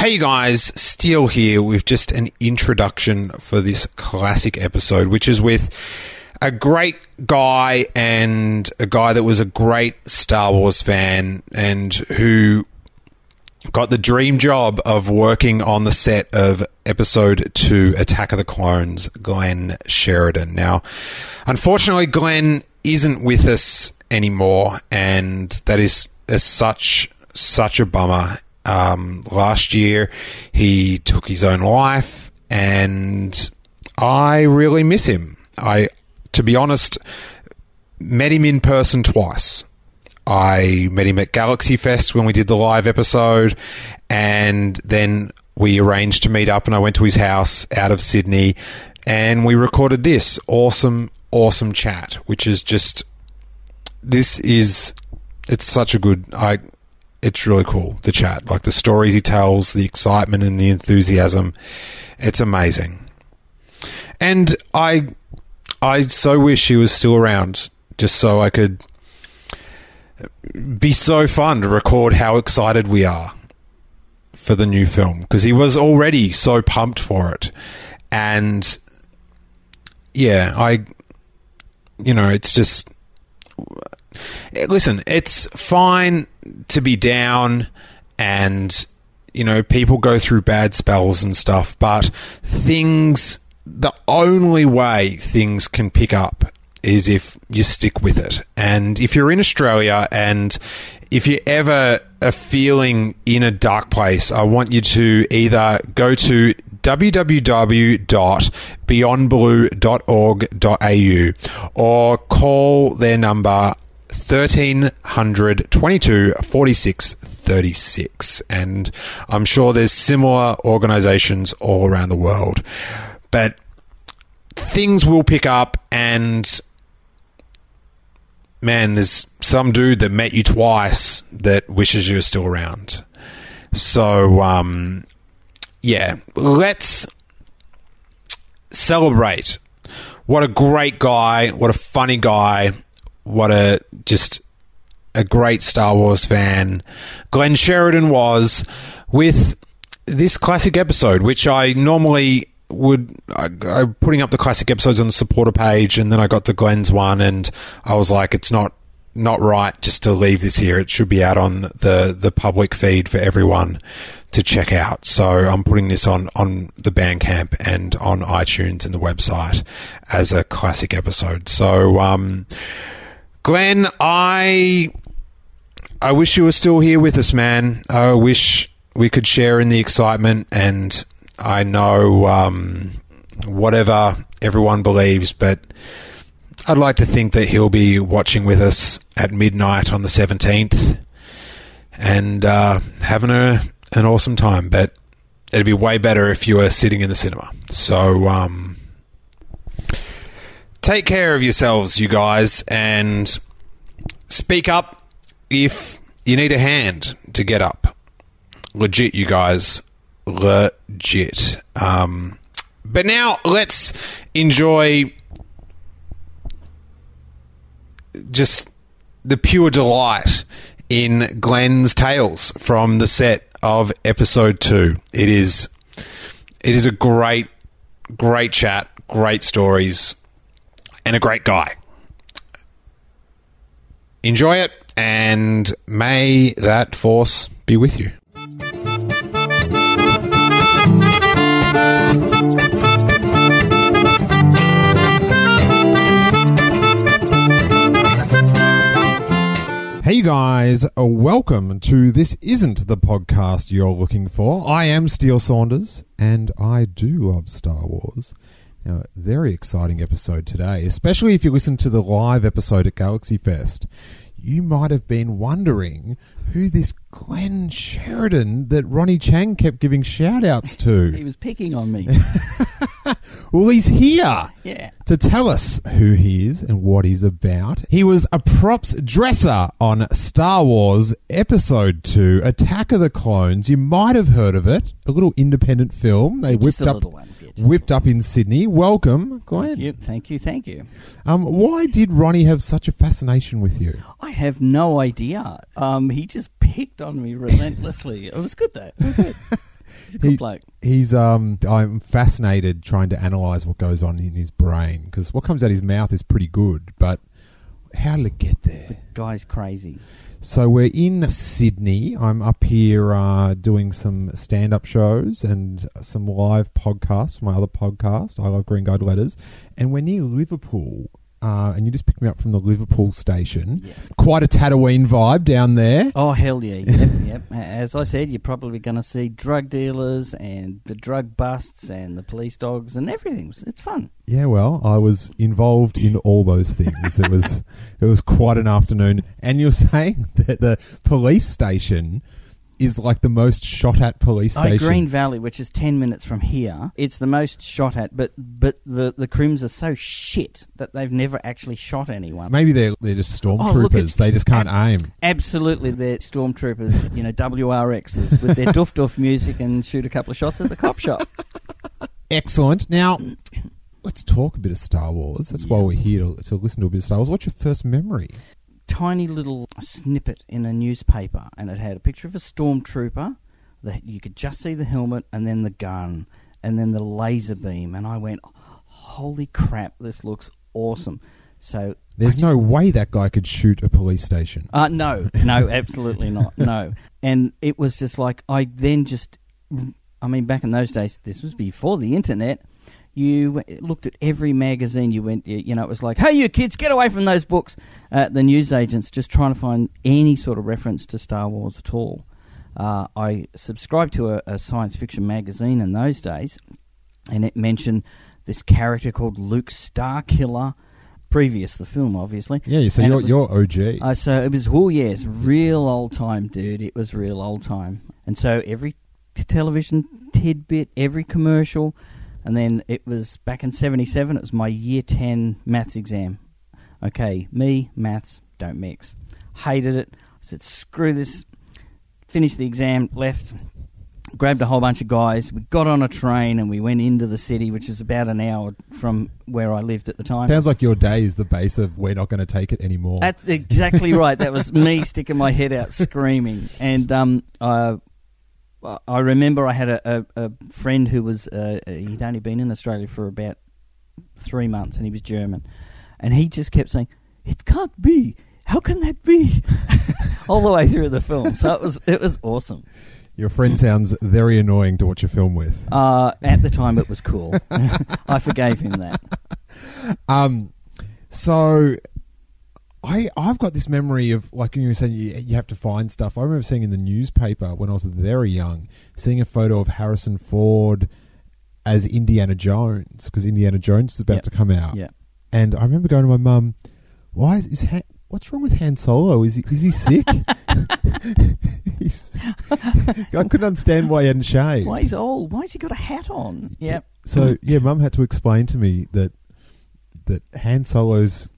Hey guys, Steele here with just an introduction for this classic episode, which is with a great guy and a guy that was a great Star Wars fan and who got the dream job of working on the set of episode 2 Attack of the Clones, Glenn Sheridan. Now, unfortunately, Glenn isn't with us anymore, and that is, is such such a bummer. Um, last year, he took his own life, and I really miss him. I, to be honest, met him in person twice. I met him at Galaxy Fest when we did the live episode, and then we arranged to meet up, and I went to his house out of Sydney, and we recorded this awesome, awesome chat, which is just this is it's such a good I it's really cool the chat. Like the stories he tells the excitement and the enthusiasm. It's amazing. And I I so wish he was still around just so I could be so fun to record how excited we are for the new film because he was already so pumped for it. And yeah I you know it's just listen, it's fine to be down and you know people go through bad spells and stuff, but things the only way things can pick up is if you stick with it. And if you're in Australia and if you ever are feeling in a dark place, I want you to either go to www.beyondblue.org.au or call their number 1300 22 46 36 and I'm sure there's similar organizations all around the world. But things will pick up and man there's some dude that met you twice that wishes you were still around. So um yeah let's celebrate. What a great guy. What a funny guy what a just a great Star Wars fan Glenn Sheridan was with this classic episode, which I normally would I, I putting up the classic episodes on the supporter page, and then I got to Glenn's one, and I was like, it's not not right just to leave this here. It should be out on the the public feed for everyone to check out. So I'm putting this on on the Bandcamp and on iTunes and the website as a classic episode. So um, Glenn, I I wish you were still here with us, man. I wish we could share in the excitement, and I know um, whatever everyone believes, but I'd like to think that he'll be watching with us at midnight on the 17th and uh, having a, an awesome time. But it'd be way better if you were sitting in the cinema. So, um, take care of yourselves, you guys, and speak up if you need a hand to get up. Legit, you guys. Legit. Um, but now let's enjoy just the pure delight in Glenn's tales from the set of episode two. It is it is a great, great chat, great stories, and a great guy. Enjoy it, and may that force be with you. Hey guys, uh, welcome to This Isn't the Podcast You're Looking For. I am Steele Saunders, and I do love Star Wars. Now, very exciting episode today, especially if you listen to the live episode at Galaxy Fest. you might have been wondering who this Glenn Sheridan that Ronnie Chieng kept giving shout outs to. He was picking on me. Well, he's here yeah. to tell us who he is and what he's about. He was a props dresser on Star Wars Episode 2 Attack of the Clones. You might have heard of it, a little independent film. They Just whipped a up little one, yeah, just a whipped up in Sydney. Welcome, Glenn. Thank you, thank you, thank you. Um, why did Ronnie have such a fascination with you? I have no idea. Um, he just picked on me relentlessly. It was good though. It was good. He's a good He- bloke. He's um I'm fascinated trying to analyze what goes on in his brain because what comes out of his mouth is pretty good, but how did it get there? The Guy's crazy. So we're in Sydney. I'm up here uh, doing some stand-up shows and some live podcasts. My other podcast, I love Green Guide Letters, and we're near Liverpool. Uh, and you just picked me up from the Liverpool station. Yes. Quite a Tatooine vibe down there. Oh hell yeah! Yep, yep. As I said, you're probably going to see drug dealers and the drug busts and the police dogs and everything. It's fun. Yeah, well, I was involved in all those things. it was it was quite an afternoon. And you're saying that the police station is like the most shot at police Oh, station. Green Valley, which is ten minutes from here, it's the most shot at. But but the the crims are so shit that they've never actually shot anyone. Maybe they're they're just Oh, stormtroopers. it's- they just can't aim. Absolutely, they're stormtroopers, you know, WRXs with their doof doof music and shoot a couple of shots at the cop shop. Excellent. Now, let's talk a bit of Star Wars. That's why we're here to, to listen to a bit of Star Wars. What's your first memory? Tiny little snippet in a newspaper, and it had a picture of a stormtrooper that you could just see the helmet and then the gun and then the laser beam, and I went, "Holy crap, this looks awesome!" So There's no way that guy could shoot a police station. Uh, no, no, absolutely not. No. And it was just like, I then just, I mean, back in those days, this was before the internet. You looked at every magazine. You went, you you know, it was like, "Hey, you kids, get away from those books." Uh, the newsagents just trying to find any sort of reference to Star Wars at all. Uh, I subscribed to a, a science fiction magazine in those days, and it mentioned this character called Luke Starkiller. Previous the film, obviously. Yeah, so And you're was- you're OG. uh, so it was, oh yes, real old time, dude. It was real old time. And so every television tidbit, every commercial, and then it was back in '77. It was my year ten maths exam. Okay, me maths don't mix. Hated it. I said, screw this. Finished the exam, left, grabbed a whole bunch of guys. We got on a train and we went into the city, which is about an hour from where I lived at the time. Sounds like your day is the base of we're not going to take it anymore. That's exactly right. That was me sticking my head out screaming. And um, I, I remember I had a, a, a friend who was, uh, he'd only been in Australia for about three months and he was German. And he just kept saying, It can't be. How can that be? All the way through the film. So it was, it was awesome. Your friend sounds very annoying to watch a film with. Uh, at the time, it was cool. I forgave him that. Um, so I I've got this memory of like you were saying you, you have to find stuff. I remember seeing in the newspaper when I was very young, seeing a photo of Harrison Ford as Indiana Jones because Indiana Jones is about Yep. to come out. Yeah. And I remember going to my mum, "Why is, is Han, what's wrong with Han Solo? Is he is he sick?" I couldn't understand why he hadn't shaved. Why he's old? Why's he got a hat on? Yep. So yeah, Mum had to explain to me that that Han Solo's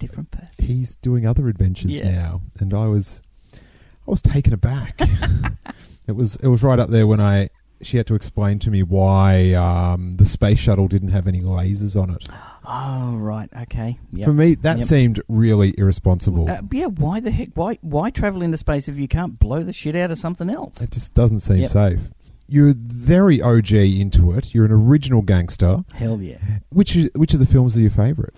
different person. he's doing other adventures Yeah. now, and I was I was taken aback. it was it was right up there when I she had to explain to me why um, the space shuttle didn't have any lasers on it. Oh right, okay. Yep. For me, that Yep. seemed really irresponsible. Uh, yeah, why the heck? Why why travel into space if you can't blow the shit out of something else? it just doesn't seem Yep. safe. You're very OG into it. You're an original gangster. Hell yeah. Which is, which of the films are your favourite?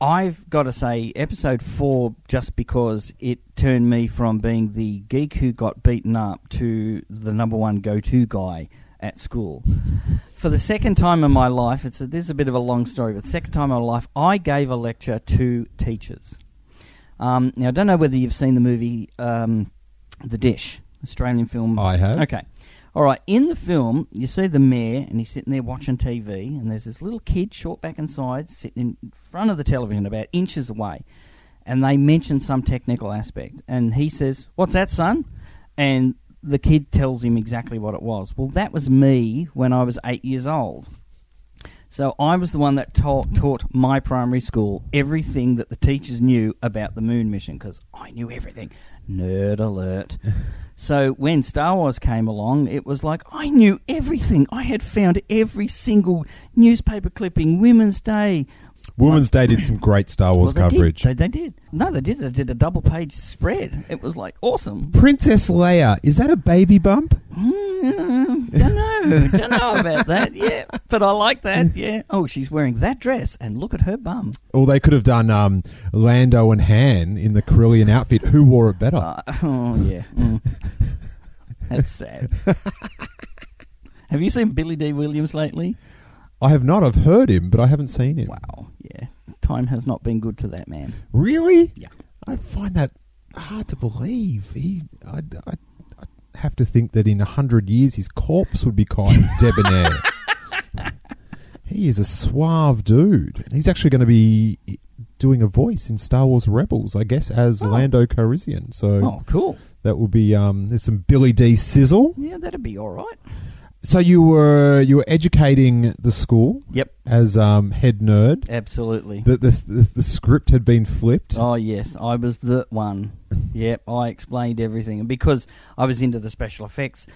I've got to say, episode four, just because it turned me from being the geek who got beaten up to the number one go-to guy at school. For the second time in my life, it's a, this is a bit of a long story, but the second time in my life, I gave a lecture to teachers. Um, now, I don't know whether you've seen the movie um, The Dish, Australian film. I have. Okay. All right. In the film, you see the mayor, and he's sitting there watching TV, and there's this little kid, short back and sides, sitting in front of the television, about inches away. and they mention some technical aspect, and he says, "What's that, son?" And the kid tells him exactly what it was. Well, that was me when I was eight years old. So I was the one that taught, taught my primary school everything that the teachers knew about the moon mission because I knew everything. Nerd alert. so when Star Wars came along, it was like I knew everything. I had found every single newspaper clipping, Women's Day. Women's Day did some great Star Wars Well, they coverage. Did. They, they did. No, they did. They did a double page spread. It was like awesome. Princess Leia, is that a baby bump? Mm, don't know. don't know about that. Yeah, but I like that. Yeah. Oh, she's wearing that dress, and look at her bum. Or they could have done um, Lando and Han in the Corellian outfit. Who wore it better? Uh, oh yeah. Mm. That's sad. Have you seen Billy Dee Williams lately? I have not. I've heard him, but I haven't seen him. Wow. Yeah. Time has not been good to that man. Really? Yeah. I find that hard to believe. He, I, I, I have to think that in a hundred years his corpse would be quite debonair. he is a suave dude. He's actually going to be doing a voice in Star Wars Rebels, I guess, as Oh. Lando Calrissian. So Oh, cool. that would be um. There's some Billy Dee sizzle. Yeah, that'd be all right. So you were you were educating the school Yep. as um head nerd. Absolutely. The the the, the script had been flipped. Oh yes, I was the one. Yep, I explained everything, and because I was into the special effects,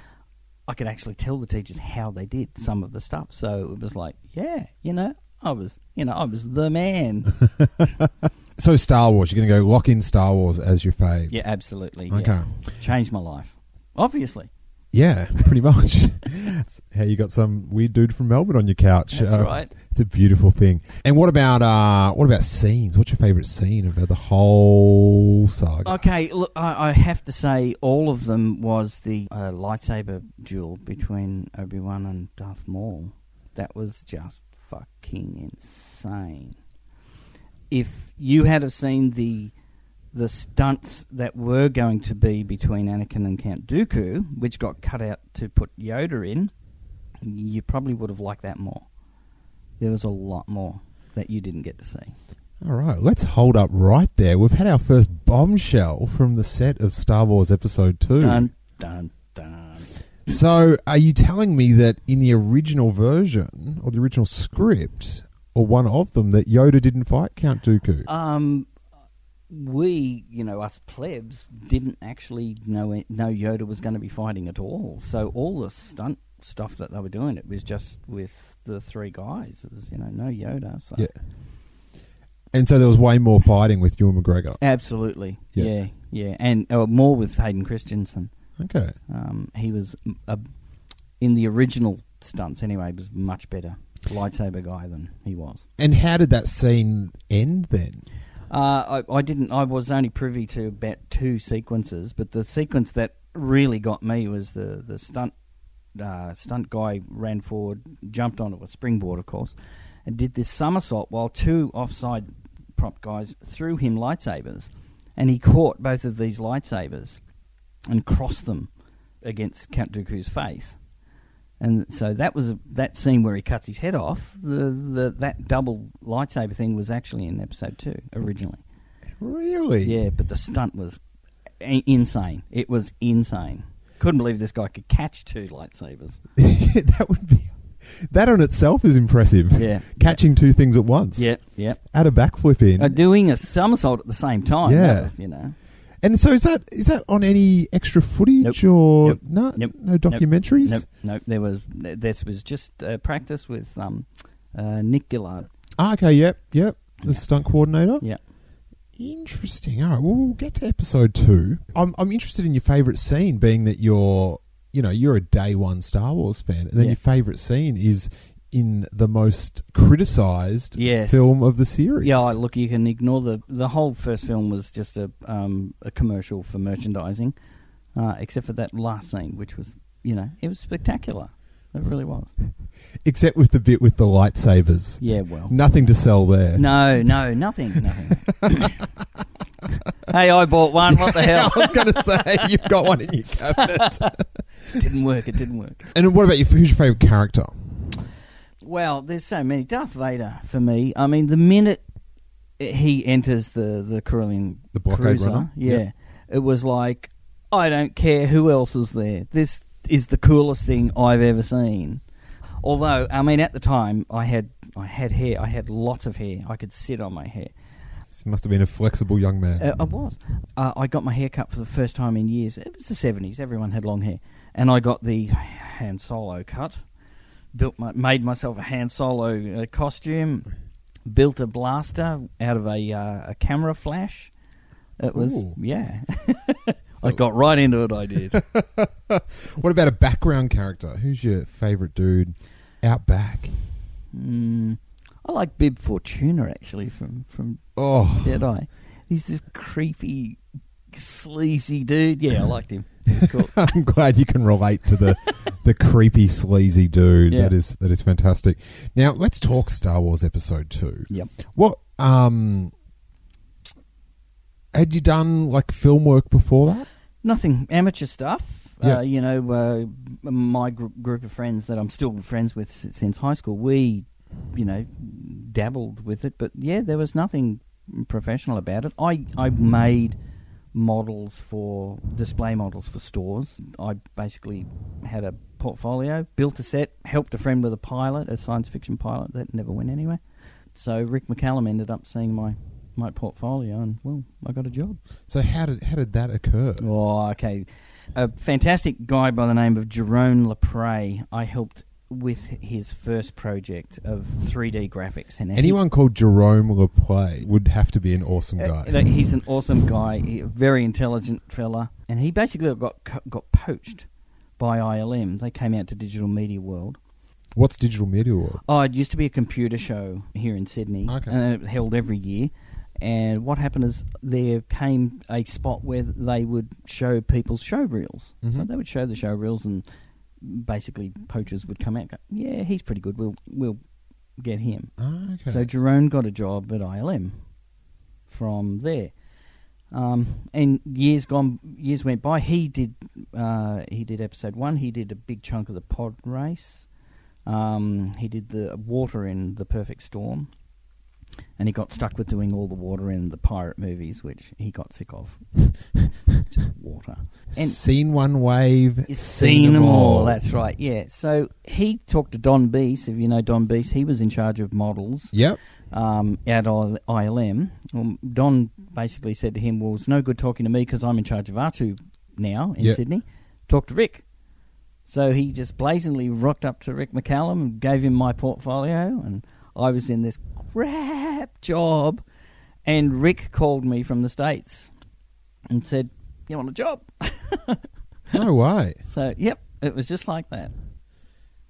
I could actually tell the teachers how they did some of the stuff. So it was like, yeah, you know, I was, you know, I was the man. So Star Wars, you're going to go lock in Star Wars as your fave. yeah, absolutely. Okay. Yeah. Changed my life, obviously. Yeah, pretty much. That's how you got some weird dude from Melbourne on your couch. That's Uh, right. It's a beautiful thing. And what about uh what about scenes? What's your favourite scene of the whole saga? Okay, look, I, I have to say, all of them was the uh, lightsaber duel between Obi Wan and Darth Maul. That was just fucking insane. If you had have seen the the stunts that were going to be between Anakin and Count Dooku, which got cut out to put Yoda in, you probably would have liked that more. There was a lot more that you didn't get to see. All right, let's hold up right there. We've had our first bombshell from the set of Star Wars Episode 2. Dun dun dun. So, are you telling me that in the original version, or the original script, or one of them, that Yoda didn't fight Count Dooku? Um, we, you know, us plebs, didn't actually know it, know Yoda was going to be fighting at all. So all the stunt stuff that they were doing, it was just with the three guys. It was, you know, no Yoda. So Yeah. And so there was way more fighting with Ewan McGregor. absolutely, Yeah. yeah, yeah, and uh, more with Hayden Christensen. Okay. Um, he was a, in the original stunts anyway. Was much better lightsaber guy than he was. And how did that scene end then? Uh, I, I didn't. I was only privy to about two sequences, but the sequence that really got me was the the stunt uh, stunt guy ran forward, jumped onto a springboard, of course, and did this somersault while two offside prop guys threw him lightsabers, and he caught both of these lightsabers and crossed them against Count Dooku's face. And so that was that scene where he cuts his head off. The, the that double lightsaber thing was actually in episode two originally. Really? Yeah, but the stunt was i- insane. It was insane. Couldn't believe this guy could catch two lightsabers. that would be. That on itself is impressive. Yeah. Catching two things at once. Yep, yep. Add a backflip in. Uh, doing a somersault at the same time. Yeah. was, you know. And so is that is that on any extra footage Nope. or Nope. no Nope. no documentaries? Nope, nope. There was this was just uh, practice with um, uh, Nick Gillard. Ah, okay, yep, yep. The Yeah. stunt coordinator. Yeah. Interesting. All right. Well, we'll get to episode two. I'm I'm interested in your favourite scene, being that you're you know you're a day one Star Wars fan, and then Yeah. your favourite scene is in the most criticised Yes. film of the series. Yeah, look, you can ignore the the whole first film was just a um, a commercial for merchandising, uh, except for that last scene, which was you know it was spectacular. It really was. Except with the bit with the lightsabers. Yeah, well, Nothing to sell there. no, no, nothing, nothing. hey, I bought one. What the hell? I was going to say you've got one in your cabinet. didn't work. It didn't work. and what about you? Who's your favourite character? Well, there's so many. Darth Vader for me. I mean, the minute he enters the the Corellian The blockade cruiser. runner? Yeah. Yep. it was like I don't care who else is there. This is the coolest thing I've ever seen. Although, I mean, at the time, I had I had hair. I had lots of hair. I could sit on my hair. This must have been a flexible young man. Uh, I was. Uh, I got my hair cut for the first time in years. It was the seventies. Everyone had long hair, and I got the Han Solo cut. Built my, made myself a Han Solo uh, costume. Built a blaster out of a uh, a camera flash. It was Ooh. yeah. I got right into it. I did. what about a background character? Who's your favourite dude out back? mm, I like Bib Fortuna actually from from Oh, Jedi. He's this creepy, sleazy dude. Yeah, I liked him. He's cool. I'm glad you can relate to the the creepy sleazy dude. Yeah. That is that is fantastic. Now let's talk Star Wars Episode Two. yep. What um had you done like film work before that? Nothing amateur stuff. Yeah. Uh, you know, uh, my gr- group of friends that I'm still friends with since high school, we, you know, dabbled with it. But yeah, there was nothing professional about it. I, I made models for display models for stores. I basically had a portfolio, built a set, helped a friend with a pilot, a science fiction pilot that never went anywhere. So Rick McCallum ended up seeing my, my portfolio, and well, I got a job. So how did how did that occur? Oh, okay. A fantastic guy by the name of Jerome Lepre. I helped with his first project of 3D graphics. And he- Anyone called Jerome Leplay would have to be an awesome uh, guy. like, he's an awesome guy, he, very intelligent fella, and he basically got got poached by ILM. They came out to Digital Media World. What's Digital Media World? Oh, it used to be a computer show here in Sydney, Okay. and it held every year. And what happened is there came a spot where they would show people's show reels. So they would show the show reels, and basically poachers would come out. and Go, yeah, he's pretty good. We'll we'll get him. Ah, okay. So Jerome got a job at ILM from there. Um, and years gone, years went by. He did, uh, he did episode one. He did a big chunk of the pod race. Um, he did the water in the Perfect Storm, and he got stuck with doing all the water in the pirate movies, which he got sick of. Just water. And seen one wave, You've seen them all. That's right. Yeah. So he talked to Don Bies. If you know Don Bies, he was in charge of models Yep. um, at ILM. Well, Don basically said to him, "Well, it's no good talking to me because I'm in charge of R2 now in Yep. Sydney. Talk to Rick." So he just blazingly rocked up to Rick McCallum and gave him my portfolio, and I was in this crap job. And Rick called me from the states and said, "You want a job?" No way. So, yep, it was just like that.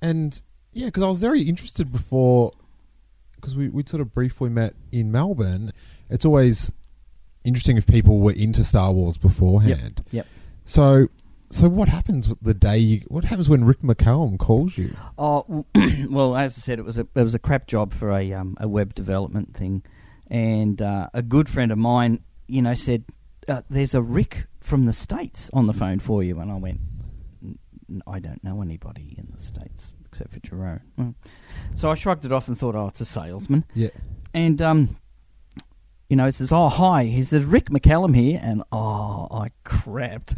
And yeah, because I was very interested before, because we we sort of briefly met in Melbourne. It's always interesting if people were into Star Wars beforehand. Yep. So, so what happens the day? You, what happens when Rick McCallum calls you? Oh well, as I said, it was a it was a crap job for a um, a web development thing, and uh, a good friend of mine, you know, said, uh, "There's a Rick from the states on the phone for you," and I went, "N- n- "I don't know anybody in the states except for Jerome." Well, so I shrugged it off and thought, "Oh, it's a salesman," Yeah. and um. You know, says, "Oh, hi." He says, "Rick McCallum here," and oh, I crapped.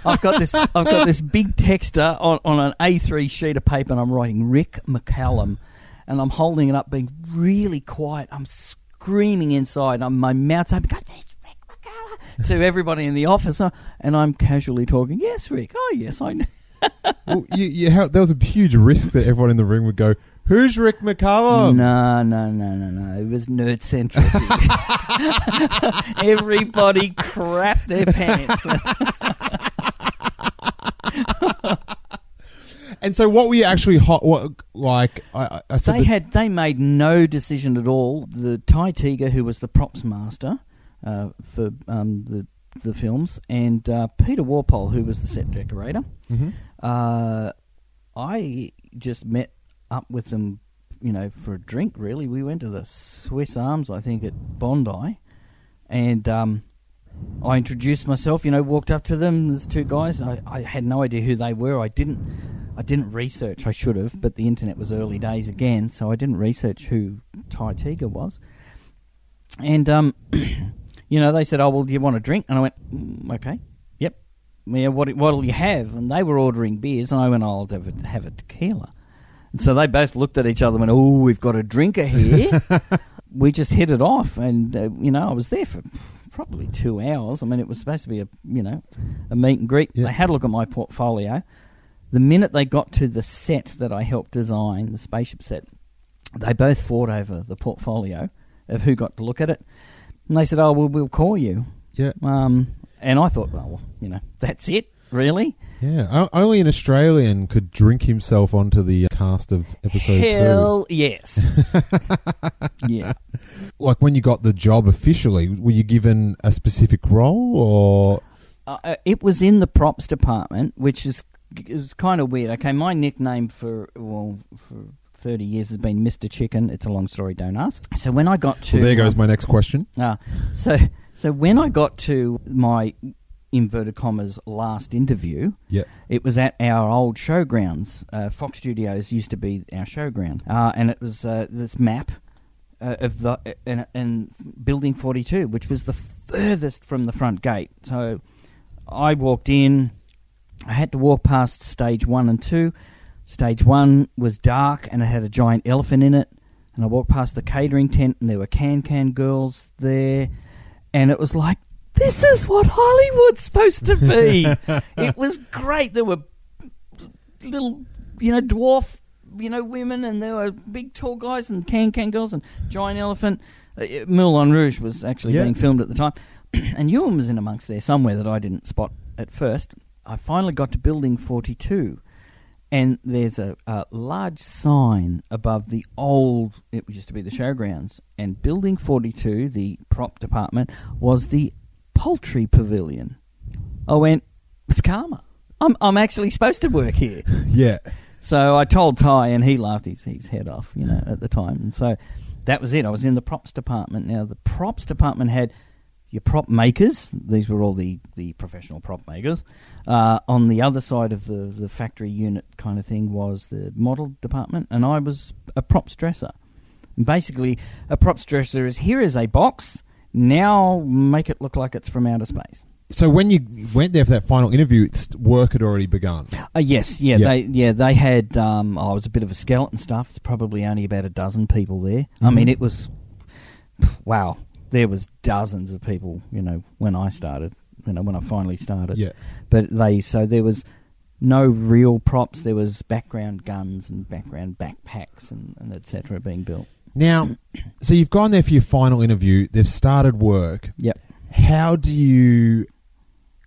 I've got this. I've got this big texter on, on an A3 sheet of paper, and I'm writing Rick McCallum, and I'm holding it up, being really quiet. I'm screaming inside. I'm, my mouth's open. God, it's Rick McCallum to everybody in the office, uh, and I'm casually talking. Yes, Rick. Oh, yes, I know. well, you, you was a huge risk that everyone in the room would go, "Who's Rick McCallum?" no, no, no, no, no. It was nerd centric. Everybody crapped their pants. And so, what were you actually hot? What like? I, I- said they that- had they made no decision at all. The Ty Teager, who was the props master uh, for um, the the films, and uh, Peter Walpole, who was the set decorator. Mhm. Uh, I just met up with them, you know, for a drink. Really, we went to the Swiss Arms, I think, at Bondi, and um, I introduced myself. You know, walked up to them. There's two guys. I, I had no idea who they were. I didn't. I didn't research. I should have, but the internet was early days again, so I didn't research who Ty Teager was. and um, you know, they said, "Oh, well, do you want a drink?" And I went, mm, "Okay, yep." Yeah, what what'll you have? And they were ordering beers, and I went, "I'll have a, have a tequila." And so they both looked at each other and went, "Oh, we've got a drinker here." we just hit it off, and uh, you know, I was there for probably two hours. I mean, it was supposed to be a you know a meet and greet. They had a look at my portfolio. The minute they got to the set that I helped design, the spaceship set, they both fought over the portfolio of who got to look at it. And they said, "Oh, well, we'll call you." Yeah. Um, and I thought, well, you know, that's it, really. Yeah. Only an Australian could drink himself onto the cast of episode Hell yes. yeah. Like when you got the job officially, were you given a specific role or? Uh, uh, it was in the props department, which is it was kind of weird. Okay, my nickname for well for thirty years has been Mister Chicken. It's a long story, don't ask. So when I got to Well, there goes my next question. Ah, so so when I got to my inverted commas last interview, Yeah. it was at our old showgrounds. Uh, Fox Studios used to be our showground, uh, and it was uh, this map uh, of the and, and Building Forty Two, which was the furthest from the front gate. So I walked in. I had to walk past stage one and two. Stage one was dark and it had a giant elephant in it. And I walked past the catering tent and there were can can girls there. And it was like, this is what Hollywood's supposed to be. it was great. There were little, you know, dwarf, you know, women and there were big tall guys and can can girls and giant elephant. Uh, Moulin Rouge was actually Yeah. being filmed at the time. and Ewan was in amongst there somewhere that I didn't spot at first. I finally got to building 42 and there's a, a large sign above the old it used to be the showgrounds and building 42 the prop department was the poultry pavilion i went it's karma i'm, I'm actually supposed to work here Yeah. so i told ty and he laughed his, his head off you know at the time and so that was it i was in the props department now the props department had your prop makers. These were all the, the professional prop makers. Uh, on the other side of the, the factory unit kind of thing was the model department, and I was a props dresser. And basically, a props dresser is here is a box. Now make it look like it's from outer space. So when you went there for that final interview, it's, work had already begun. Uh, yes, yeah, Yeah. they yeah they had. Um, oh, it was a bit of a skeleton stuff. It's probably only about a dozen people there. I mean, it was wow. There was dozens of people. You know, when I started, you know, when I finally started. Yeah. But they so there was no real props. There was background guns and background backpacks and, and etc. being built. Now, so you've gone there for your final interview. They've started work. Yep. How do you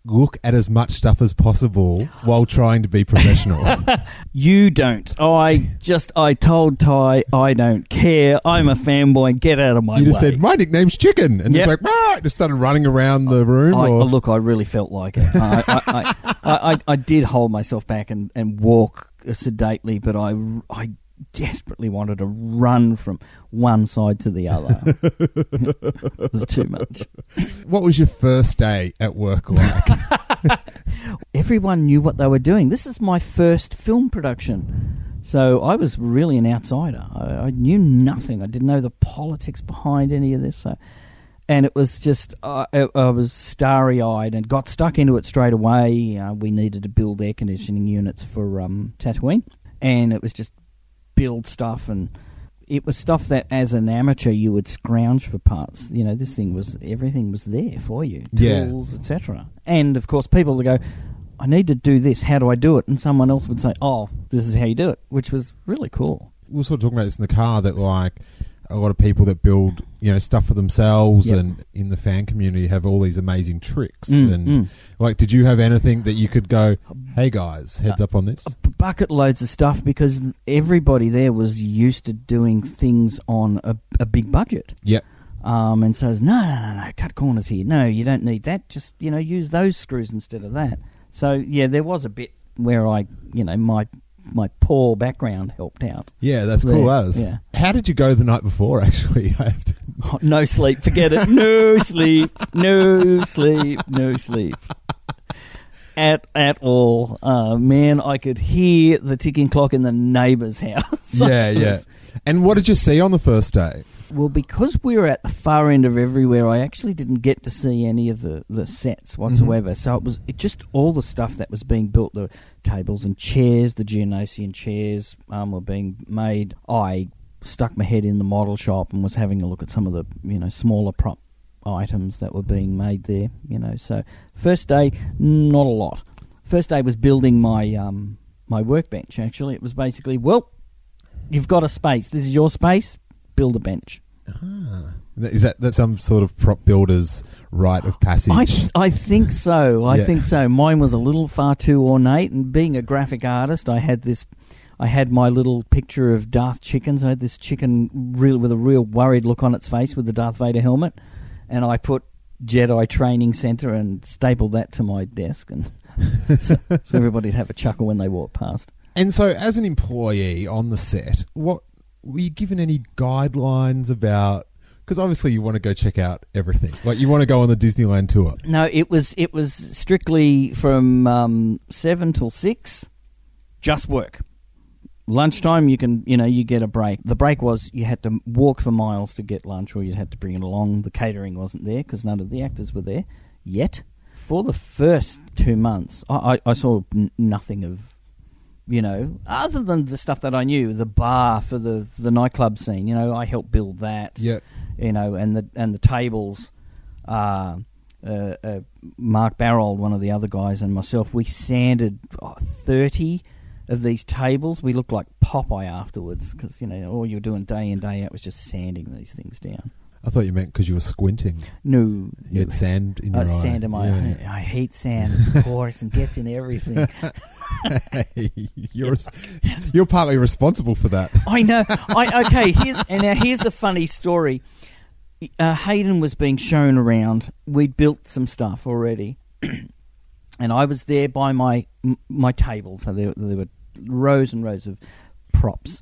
look at as much stuff as possible while trying to be professional? You don't. I just I told Ty I don't care. I'm a fanboy. Get out of my you just way. said my nickname's Chicken, and Yep. just like ah, just started running around the room. I, or, look, I really felt like it. I, I, I, I, I, I did hold myself back and, and walk sedately, but I, I desperately wanted to run from one side to the other. it was too much. what was your first day at work like? Everyone knew what they were doing. This is my first film production. So I was really an outsider. I, I knew nothing. I didn't know the politics behind any of this. So, and it was just uh, I, I was starry eyed and got stuck into it straight away. Uh, we needed to build air conditioning units for um, Tatooine, and it was just build stuff and. It was stuff that, as an amateur, you would scrounge for parts. You know, this thing was everything was there for you, Yeah. tools, etc. And of course, people would go, I need to do this. How do I do it? And someone else would say, Oh, this is how you do it, which was really cool. we were sort of talking about this in the car that like a lot of people that build you know stuff for themselves Yep. and in the fan community have all these amazing tricks Mm, and mm. like did you have anything that you could go hey guys heads up on this bucket loads of stuff because everybody there was used to doing things on a, a big budget. yep Um, and so, it's, no, no, no, no, cut corners here. No, you don't need that. Just, you know, use those screws instead of that. So, yeah, there was a bit where I, you know, my my poor background helped out. yeah that's cool as yeah. how did you go the night before actually i have to Oh, no sleep, forget it. No sleep, no sleep, no sleep. At at all, uh, man! I could hear the ticking clock in the neighbour's house. yeah yeah and what did you see on the first day Well, because we were at the far end of everywhere, I actually didn't get to see any of the, the sets whatsoever. So it was it just all the stuff that was being built, the tables and chairs, the Geonosian chairs um, were being made. I stuck my head in the model shop and was having a look at some of the you know smaller prop items that were being made there. You know, so first day, not a lot. First day was building my um, my workbench. Actually, it was basically well, you've got a space. This is your space. Build a bench. Ah. Is that that some sort of prop builder's rite of passage? I th- I think so. I Yeah. think so. Mine was a little far too ornate, and being a graphic artist, I had this. I had my little picture of Darth chickens. I had this chicken real with a real worried look on its face with the Darth Vader helmet, and I put Jedi Training Center and stapled that to my desk, and so, so everybody'd have a chuckle when they walked past. And so, as an employee on the set, what were you given any guidelines about? Because obviously, you want to go check out everything. Like you want to go on the Disneyland tour. No, it was it was strictly from um, seven till six, just work. Lunchtime, you can you know you get a break. The break was you had to walk for miles to get lunch, or you had to bring it along. The catering wasn't there because none of the actors were there yet. For the first two months, I, I, I saw n- nothing of you know, other than the stuff that I knew, the bar for the for the nightclub scene. You know, I helped build that. Yeah. You know, and the and the tables. Uh, uh, uh, Mark Barrold, one of the other guys, and myself, we sanded oh, thirty of these tables. We looked like Popeye afterwards because you know all you were doing day in day out was just sanding these things down. I thought you meant because you were squinting. No, You had sand in uh, your eye. sand in my Yeah. I, I hate sand. It's coarse and gets in everything. Hey, you're you're partly responsible for that. I know. I okay. Here's and now here's a funny story. Uh, Hayden was being shown around. We'd built some stuff already, and I was there by my my table. So there, there were rows and rows of props,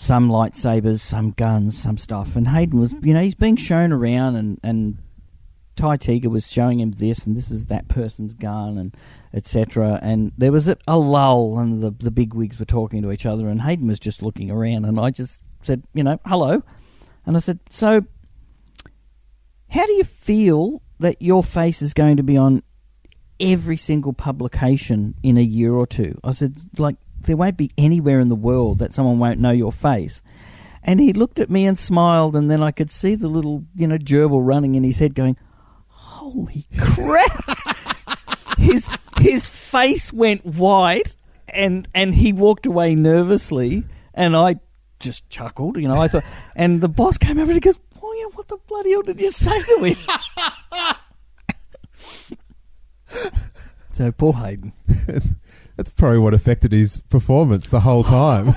some lightsabers, some guns, some stuff. And Hayden was, you know, he's being shown around, and and Ty Tiger was showing him this, and this is that person's gun, and etc. And there was a, a lull, and the the big wigs were talking to each other, and Hayden was just looking around, and I just said, you know, hello, and I said, so how do you feel that your face is going to be on every single publication in a year or two? I said, like, there won't be anywhere in the world that someone won't know your face. And he looked at me and smiled, and then I could see the little, you know, gerbil running in his head going, Holy crap! his his face went white, and and he walked away nervously, and I just chuckled, you know. I thought, and the boss came over and he goes, "Oh yeah, what the bloody hell did you say to him?" so poor Hayden. That's probably what affected his performance the whole time.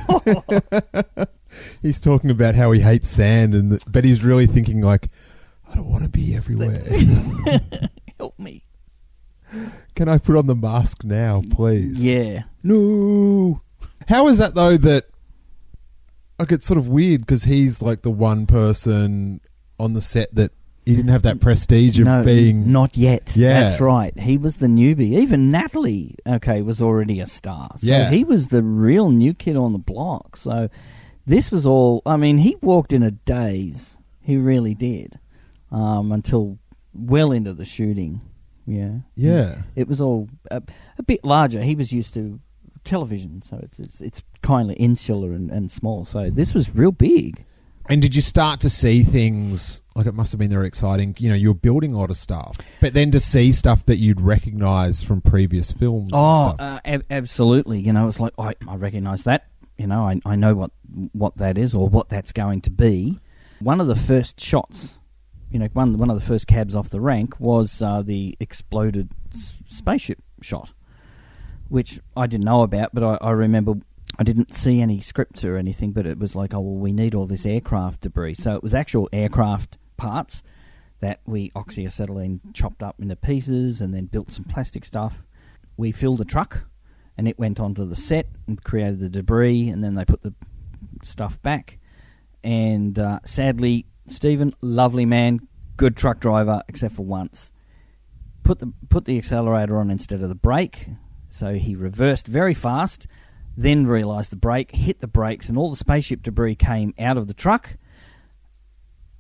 he's talking about how he hates sand, and th- but he's really thinking like, I don't want to be everywhere. Help me. Can I put on the mask now, please? Yeah. No. How is that though? That like it's sort of weird because he's like the one person on the set that he didn't have that prestige of no, being. not yet. Yeah. That's right. He was the newbie. Even Natalie, okay, was already a star. So Yeah. he was the real new kid on the block. So this was all. I mean, he walked in a daze. He really did. Um, until well into the shooting. Yeah. Yeah. It was all a, a bit larger. He was used to television, so it's it's it's kind of insular and, and small. So this was real big. And did you start to see things like it must have been very exciting? You know, you're building a lot of stuff, but then to see stuff that you'd recognise from previous films. Oh, and stuff. uh, ab- absolutely. You know, it's like I, I recognise that. You know, I, I know what what that is or what that's going to be. One of the first shots, you know, one one of the first cabs off the rank was uh, the exploded s- spaceship shot, which I didn't know about, but I, I remember I didn't see any script or anything. But it was like, oh well, we need all this aircraft debris. So it was actual aircraft parts that we oxyacetylene chopped up into pieces and then built some plastic stuff. We filled a truck and it went onto the set and created the debris and then they put the stuff back. And uh, sadly, Stephen, lovely man, good truck driver, except for once. Put the put the accelerator on instead of the brake, so he reversed very fast. Then realised the brake, hit the brakes, and all the spaceship debris came out of the truck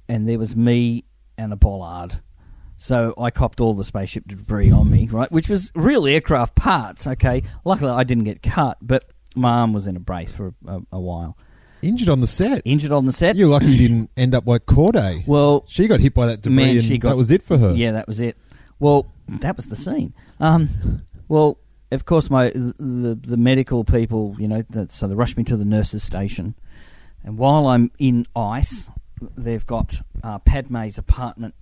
and there was me and a bollard. So I copped all the spaceship debris on me, right? Which was real aircraft parts. Okay, luckily I didn't get cut, but my arm was in a brace for a, a while. Injured on the set. Injured on the set. You're lucky you didn't end up like Cordé. Well, she got hit by that debris, man, and she got, that was it for her. Yeah, that was it. Well, that was the scene. Um, well, of course, my the the medical people, you know, so they rush me to the nurses' station, and while I'm in ice, they've got uh, Padme's apartment,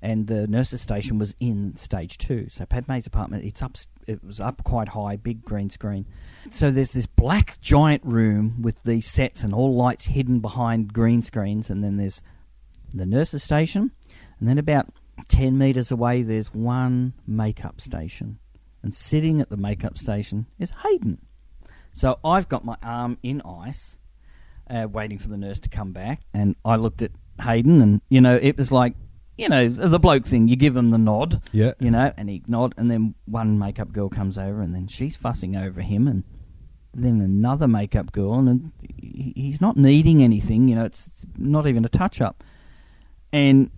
and the nurses' station was in stage two. So Padme's apartment, it's up, it was up quite high, big green screen. So there's this black giant room with these sets and all lights hidden behind green screens, and then there's the nurses' station, and then about 10 metres away, there's one makeup station. And sitting at the makeup station is Hayden. So I've got my arm in ice, uh, waiting for the nurse to come back. And I looked at Hayden, and, you know, it was like, you know, the bloke thing. You give him the nod, Yeah. you know, and he nod. And then one makeup girl comes over, and then she's fussing over him. And then another makeup girl, and he- he's not needing anything, you know, it's not even a touch up. And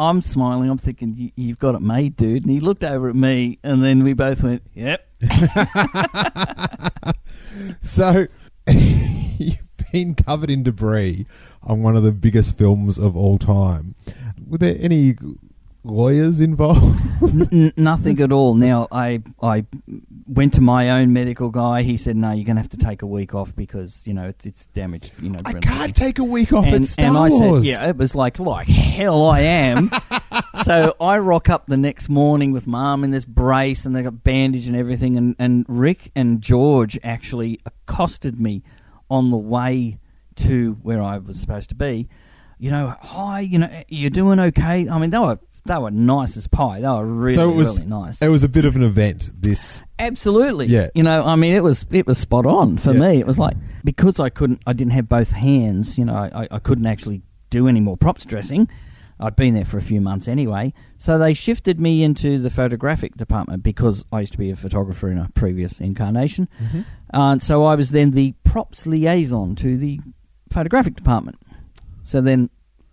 I'm smiling. I'm thinking, "You- "You've got it made, dude." And he looked over at me, and then we both went, "Yep." So you've been covered in debris on one of the biggest films of all time. Were there any lawyers involved? N- nothing at all. Now I I went to my own medical guy. He said, "No, you're going to have to take a week off because you know it's, it's damaged." You know, I brilliantly." can't take a week off and, at Star and I Wars. said, "Yeah." It was like, like hell, I am. so I rock up the next morning with mum in this brace, and they got bandage and everything. And, and Rick and George actually accosted me on the way to where I was supposed to be. You know, hi, you know, you're doing okay. I mean, they were they were nice as pie. They were really, so it was really nice. It was a bit of an event. This Absolutely. Yeah. You know, I mean, it was it was spot on for Yeah. me. It was like because I couldn't, I didn't have both hands. You know, I, I couldn't actually do any more props dressing. I'd been there for a few months anyway, so they shifted me into the photographic department because I used to be a photographer in a previous incarnation. Mm-hmm. Uh, so I was then the props liaison to the photographic department. So then,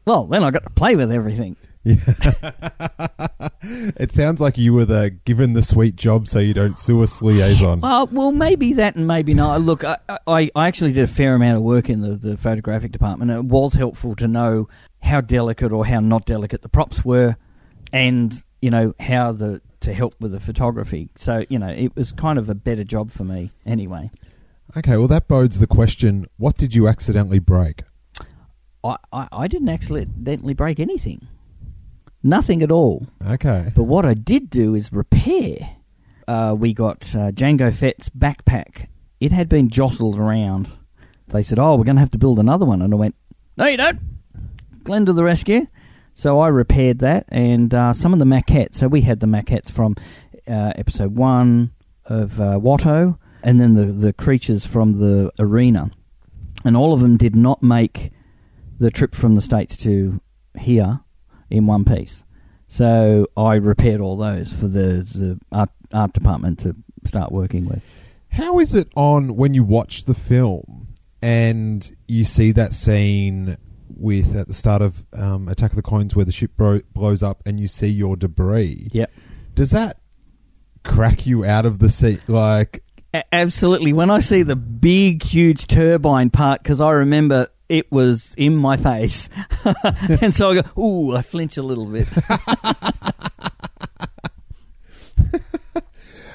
well, then I got to play with everything. it sounds like you were the given the sweet job so you don't sue us liaison. Uh, well, maybe that and maybe not. Look, I, I, I actually did a fair amount of work in the, the photographic department. It was helpful to know how delicate or how not delicate the props were and, you know, how the to help with the photography. So, you know, it was kind of a better job for me anyway. Okay, well that bodes the question: What did you accidentally break? I, I, I didn't accidentally break anything. Nothing at all. Okay, But what I did do is repair. Uh, we got uh, Jango Fett's backpack. It had been jostled around. They said, "Oh, we're going to have to build another one," and I went, "No, you don't." Glenn to the rescue. So I repaired that, and uh, some of the maquettes. So we had the maquettes from uh, episode one of uh, Watto, and then the the creatures from the arena, and all of them did not make the trip from the states to here in one piece. So I repaired all those for the, the art, art department to start working with. how is it on when you watch the film and you see that scene with at the start of um, Attack of the Clones where the ship bro- blows up and you see your debris? Yep. Does that crack you out of the seat? Like, absolutely. When I see the big, huge turbine part, because I remember it was in my face, and so I go, "Ooh!" I flinch a little bit.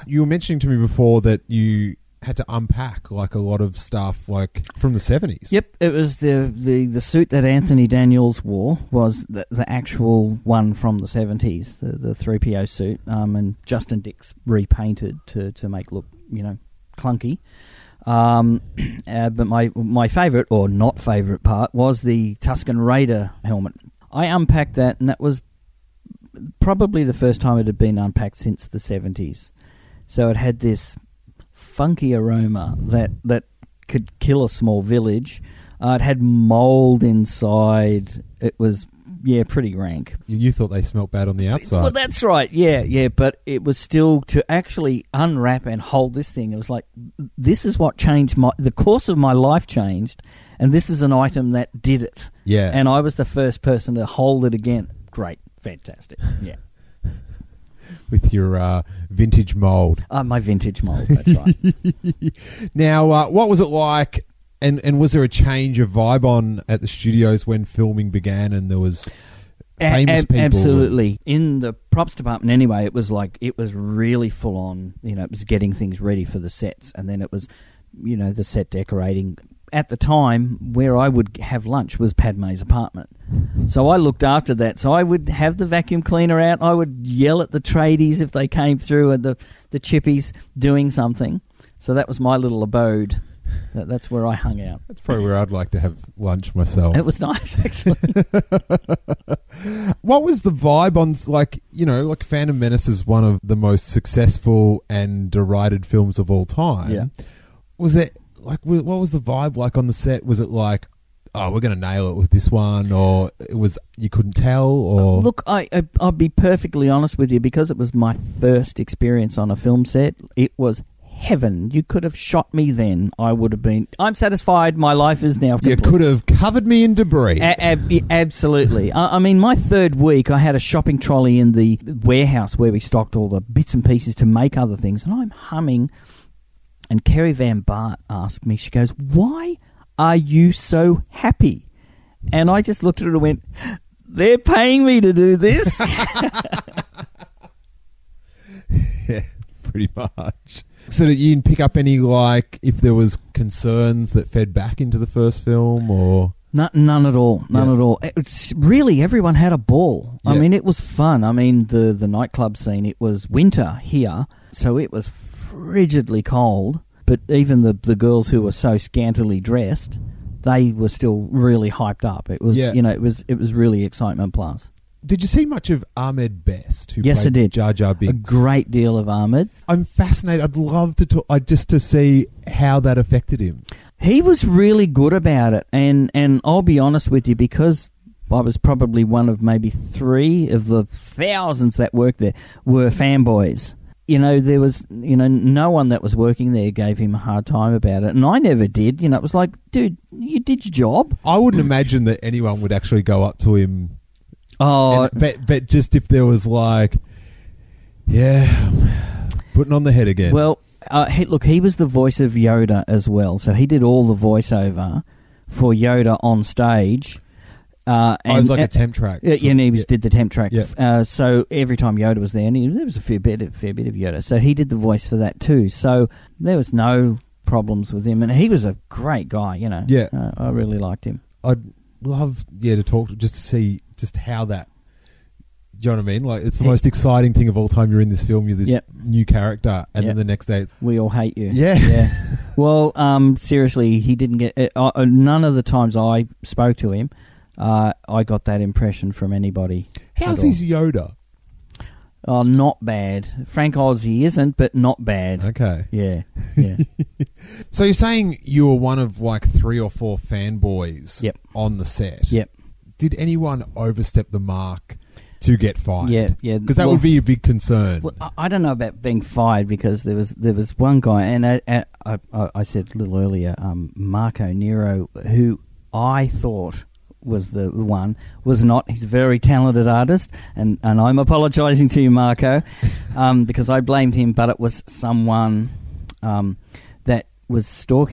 you were mentioning to me before that you had to unpack like a lot of stuff like from the 70s. Yep, it was the, the, the suit that Anthony Daniels wore was the, the actual one from the seventies, the the three PO suit, um, and Justin Dix repainted to to make look you know clunky. Um, uh, but my my favourite or not favourite part was the Tusken Raider helmet. I unpacked that, and that was probably the first time it had been unpacked since the seventies. So it had this funky aroma that that could kill a small village. Uh, it had mold inside. It was yeah, pretty rank. You, you thought they smelt bad on the outside. Well, that's right. Yeah, yeah, but it was still to actually unwrap and hold this thing. It was like this is what changed my the course of my life changed, and this is an item that did it. Yeah. And I was the first person to hold it again. Great, fantastic. Yeah. with your uh, vintage mold. Uh, my vintage mold. That's right. Now, uh, what was it like? And and was there a change of vibe on at the studios when filming began? And there was A- famous ab- people. Absolutely. In the props department, anyway, it was like it was really full on. You know, it was getting things ready for the sets, and then it was, you know, the set decorating. At the time, where I would have lunch was Padme's apartment, so I looked after that. So I would have the vacuum cleaner out. I would yell at the tradies if they came through, and the the chippies doing something. So that was my little abode. That, that's where I hung out. That's probably where I'd like to have lunch myself. It was nice, actually. What was the vibe on like you know like Phantom Menace is one of the most successful and derided films of all time. Yeah. Was it like what was the vibe like on the set? Was it like oh we're going to nail it with this one, or it was you couldn't tell, or Look, I, I I'll be perfectly honest with you because it was my first experience on a film set. It was heaven. You could have shot me then. I would have been. I'm satisfied. My life is now. you could have covered me in debris. A- ab- absolutely. I, I mean, my third week, I had a shopping trolley in the warehouse where we stocked all the bits and pieces to make other things, and I'm humming. And Kerry Van Bart asked me, she goes, Why are you so happy? And I just looked at her and went, They're paying me to do this. yeah, pretty much. So you did you pick up any like if there was concerns that fed back into the first film, or None, none at all. None Yeah. at all. It's really everyone had a ball. I mean, it was fun. I mean, the the nightclub scene. It was winter here, so it was frigidly cold. But even the the girls who were so scantily dressed, they were still really hyped up. It was, Yeah. you know, it was it was really excitement plus. Did you see much of Ahmed Best? Who Yes, I did. Jar Jar Binks. A great deal of Ahmed. I'm fascinated. I'd love to talk, I just to see how that affected him. He was really good about it, and and I'll be honest with you because I was probably one of maybe three of the thousands that worked there were fanboys. You know, there was you know no one that was working there gave him a hard time about it, and I never did. You know, it was like, dude, you did your job. I wouldn't imagine that anyone would actually go up to him. Oh, and- but but just if there was like, yeah, putting on the head again. Well, uh, he, look, he was the voice of Yoda as well, so he did all the voiceover for Yoda on stage. Uh, Oh, it was like a temp track. Yeah, So- and he was, yeah. did the temp track. Yeah. Uh, so every time Yoda was there, and he, there was a fair bit, a fair bit of Yoda. So he did the voice for that too. So there was no problems with him, and he was a great guy. You know, Yeah. uh, I really liked him. I'd love yeah to talk just to see just how that. Do you know what I mean? Like it's the most exciting thing of all time. You're in this film. You're this Yep. new character, and Yep. then the next day it's We all hate you. Yeah. yeah. Well, um, seriously, he didn't get. Uh, uh, none of the times I spoke to him, uh, I got that impression from anybody. how's at all. his Yoda? Oh, not bad. Frank Oz, he isn't, but not bad. Okay, Yeah, yeah. so you're saying you were one of like three or four fanboys Yep. on the set. Yep. Did anyone overstep the mark to get fired? Yeah, yeah. Because that Well- would be a big concern. Well, I, I don't know about being fired because there was there was one guy, and I, I, I, I said a little earlier, um, Marco Nero, who I thought was the one, was not. He's a very talented artist, and, and I'm apologising to you, Marco, um, because I blamed him, but it was someone um, that was stalking.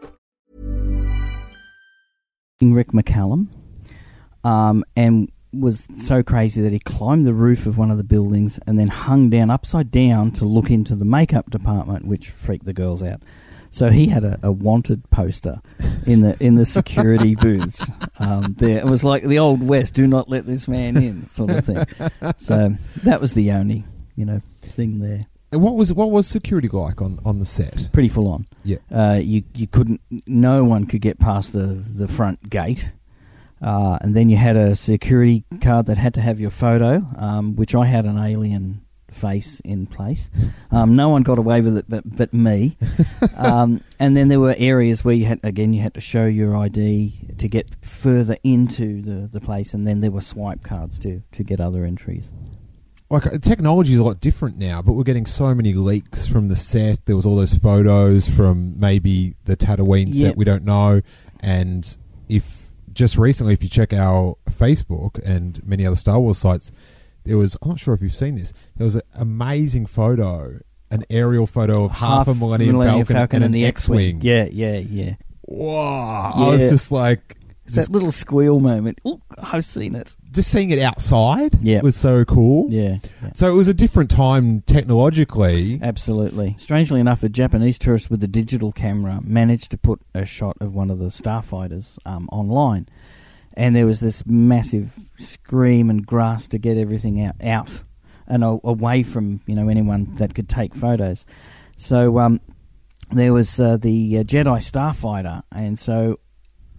Rick McCallum, um, and was so crazy that he climbed the roof of one of the buildings and then hung down upside down to look into the makeup department, which freaked the girls out. So he had a, a wanted poster in the in the security booths. Um, there it was like the old west. Do not let this man in, sort of thing. So that was the only you know thing there. And what was what was security like on, on the set? Pretty full on. Yeah. Uh, you you couldn't. No one could get past the the front gate. Uh, and then you had a security card that had to have your photo, um, which I had an alien face in place. Um, no one got away with it, but but me. um, and then there were areas where you had again you had to show your ID to get further into the, the place, and then there were swipe cards to to get other entries. Like uh, technology is a lot different now, but we're getting so many leaks from the set. There was all those photos from maybe the Tatooine set Yep. we don't know, and if just recently, if you check our Facebook and many other Star Wars sites, there was I'm not sure if you've seen this. There was an amazing photo, an aerial photo of half, a Millennium, Falcon, and, an the X-wing. Yeah, yeah, yeah. Wow! I was just like, It's that little squeal moment. Oh, I've seen it. Just seeing it outside Yeah. was so cool. Yeah, yeah. So it was a different time technologically. Absolutely. Strangely enough, a Japanese tourist with a digital camera managed to put a shot of one of the starfighters um, online, and there was this massive scream and grasp to get everything out, out and a- away from you know anyone that could take photos. So um, there was uh, the uh, Jedi starfighter, and so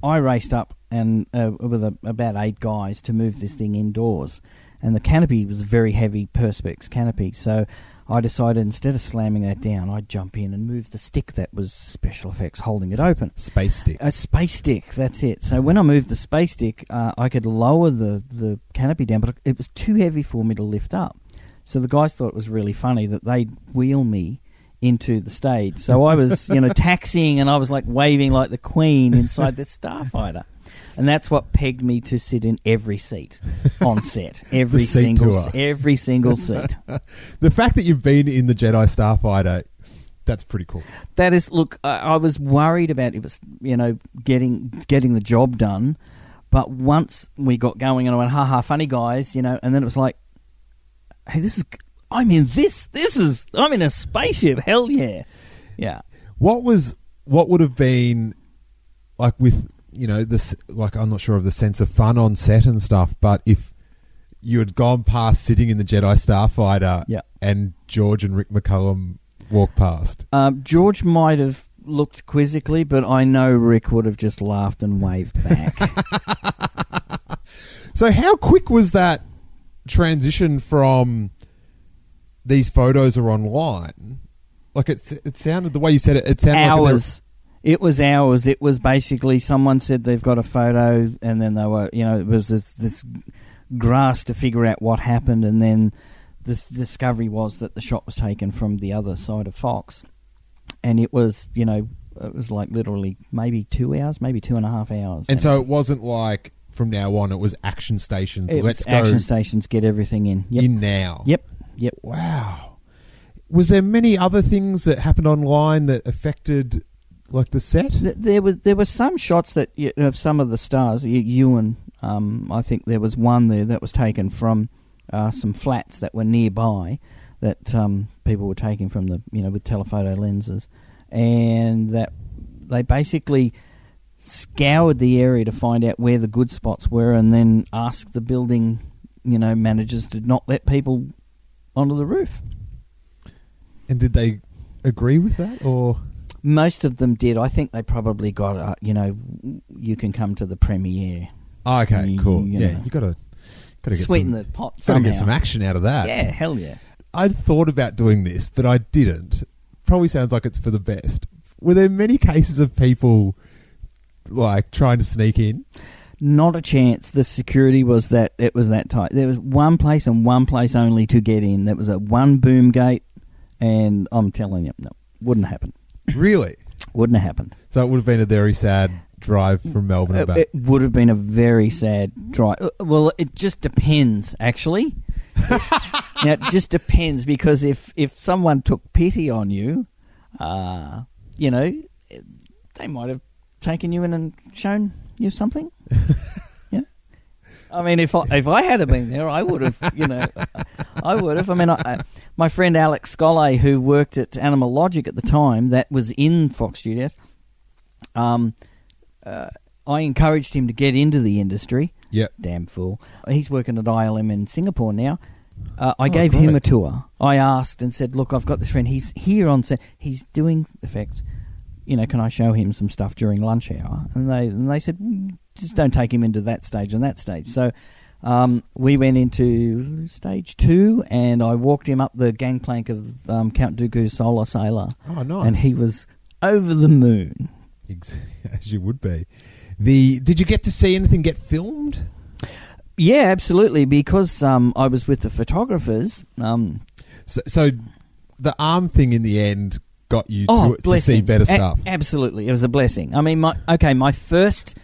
I raced up and uh, with a, about eight guys to move this thing indoors, and the canopy was a very heavy perspex canopy. So I decided instead of slamming that down, I'd jump in and move the stick that was special effects holding it open. Space stick. A space stick, that's it. So when I moved the space stick, uh, I could lower the, the canopy down, but it was too heavy for me to lift up. So the guys thought it was really funny that they'd wheel me into the stage. So I was, you know, taxiing and I was like waving like the queen inside the starfighter. And that's what pegged me to sit in every seat on set. Every seat single tour. every single seat. The fact that you've been in the Jedi Starfighter, that's pretty cool. That is, look, I, I was worried about it was, you know, getting getting the job done, but once we got going and I went, ha ha, funny guys, you know, and then it was like, hey, this is, I'm in this, this is, I'm in a spaceship, hell yeah, yeah. What was what would have been like with you know this like I'm not sure of the sense of fun on set and stuff, but if you had gone past sitting in the Jedi Starfighter Yeah. and George and Rick McCallum walked past. Um, George might have looked quizzically, but I know Rick would have just laughed and waved back. So how quick was that transition from these photos are online? Like it, it sounded the way you said it. It sounded like hours. It was hours. It was basically someone said they've got a photo, and then they were, you know, it was this, this grasp to figure out what happened, and then this discovery was that the shot was taken from the other side of Fox, and it was, you know, it was like literally maybe two hours, maybe two and a half hours, and so it it wasn't like from now on. It was action stations. it Let's was go action stations get everything in. Yep. in now. Yep. Yep. Wow. Was there many other things that happened online that affected like the set? There was there were some shots that y- of some of the stars. Ewan, um, I think there was one there that was taken from uh, some flats that were nearby that um, people were taking from the you know with telephoto lenses, and that they basically scoured the area to find out where the good spots were, and then asked the building you know managers to not let people onto the roof. And did they agree with that or Most of them did. I think they probably got, uh, you know, you can come to the premiere. oh, okay, You- cool. you yeah, know. you got to got to get Sweeten some, the pot Got to get some action out of that. Yeah, hell yeah. I'd thought about doing this, but I didn't. Probably sounds like it's for the best. Were there many cases of people like trying to sneak in? Not a chance. The security was that it was that tight. There was one place and one place only to get in. There was a one boom gate, and I'm telling you, no, wouldn't happen. really? Wouldn't have happened. So it would have been a very sad drive from Melbourne It, back. it would have been a very sad drive. Uh, Well, it just depends, actually. now, it just depends because if if someone took pity on you, uh, you know, they might have taken you in and shown you have something. yeah. I mean, if I, if I had been there, I would have, you know, I would have. I mean, I, I, my friend Alex Scolle, who worked at Animal Logic at the time, that was in Fox Studios. Um, uh, I encouraged him to get into the industry. Yeah. Damn fool. He's working at ILM in Singapore now. Uh, I Oh, gave him a tour. I asked and said, "Look, I've got this friend. He's here on set. He's doing effects. You know, can I show him some stuff during lunch hour?" And they and they said, "Mm, "Just don't take him into that stage and that stage." So um, we went into stage two, and I walked him up the gangplank of um, Count Dooku's Solar Sailor, Oh, nice. and he was over the moon. As you would be. The did you get to see anything get filmed? Yeah, absolutely. Because um, I was with the photographers. Um, So, so the arm thing in the end got you oh, to, to see better A- stuff. absolutely, it was a blessing. I mean, my okay, my first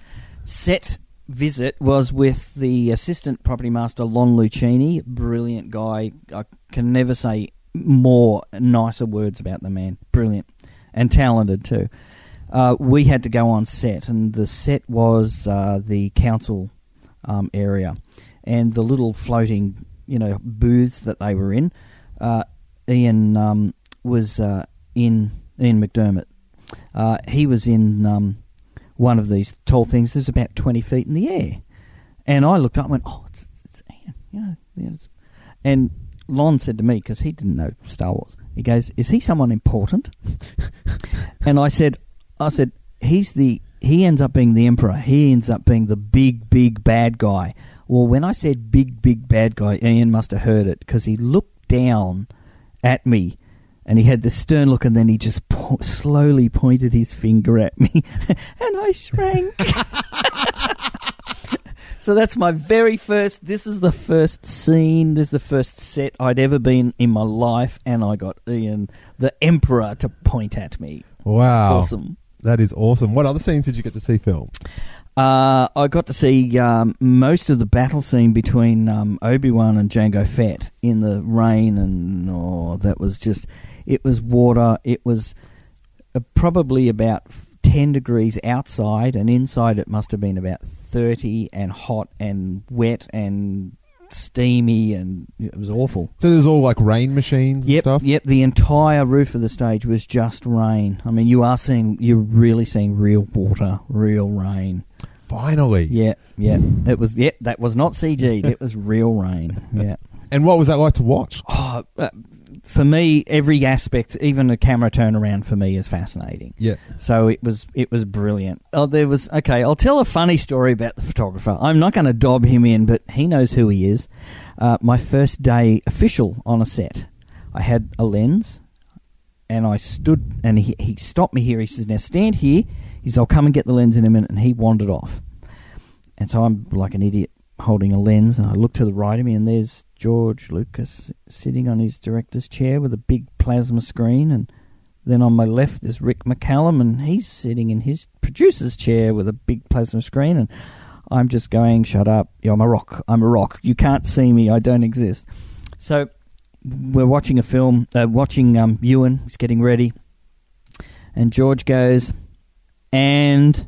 set visit was with the assistant property master Lon Lucini, brilliant guy. I can never say more nicer words about the man. Brilliant and talented too. Uh, we had to go on set, and the set was uh, the council um, area, and the little floating, you know, booths that they were in. Uh, Ian um, was uh, in Ian McDiarmid. Uh, he was in um, one of these tall things that's about twenty feet in the air, and I looked up and went, "Oh, it's, it's Ian," you know. And Lon said to me because he didn't know Star Wars. He goes, "Is he someone important?" and I said, "I said he's the he ends up being the emperor. He ends up being the big big bad guy." Well, when I said big big bad guy, Ian must have heard it because he looked down at me and he had this stern look and then he just po- slowly pointed his finger at me and I shrank. so that's my very first this is the first scene, this is the first set I'd ever been in my life and I got Ian the emperor to point at me. Wow, Awesome. That is awesome. What other scenes did you get to see filmed? Uh, I got to see um, most of the battle scene between um, Obi Wan and Jango Fett in the rain, and oh, that was just. It was water. It was uh, probably about ten degrees outside, and inside it must have been about thirty, and hot, and wet, and steamy, and it was awful. So there's all like rain machines and Yep, stuff. yep. The entire roof of the stage was just rain. I mean, you are seeing, you're really seeing real water, real rain. Finally. Yeah, yeah. It was. Yep, that was not CG'd. It was real rain. Yeah. And what was that like to watch? Oh, uh, for me, every aspect, even a camera turnaround, for me is fascinating. Yeah. So it was. It was brilliant. Oh, there was. Okay, I'll tell a funny story about the photographer. I'm not going to dob him in, but he knows who he is. Uh, my first day official on a set, I had a lens, and I stood, and he he stopped me here. He says, "Now stand here." He says, "I'll come and get the lens in a minute," and he wandered off. And so I'm like an idiot holding a lens, and I look to the right of me, and there's George Lucas sitting on his director's chair with a big plasma screen, and then on my left is Rick McCallum, and he's sitting in his producer's chair with a big plasma screen, and I'm just going, "Shut up! I'm a rock. I'm a rock. You can't see me. I don't exist." So we're watching a film, uh, watching um, Ewan. He's getting ready, and George goes, and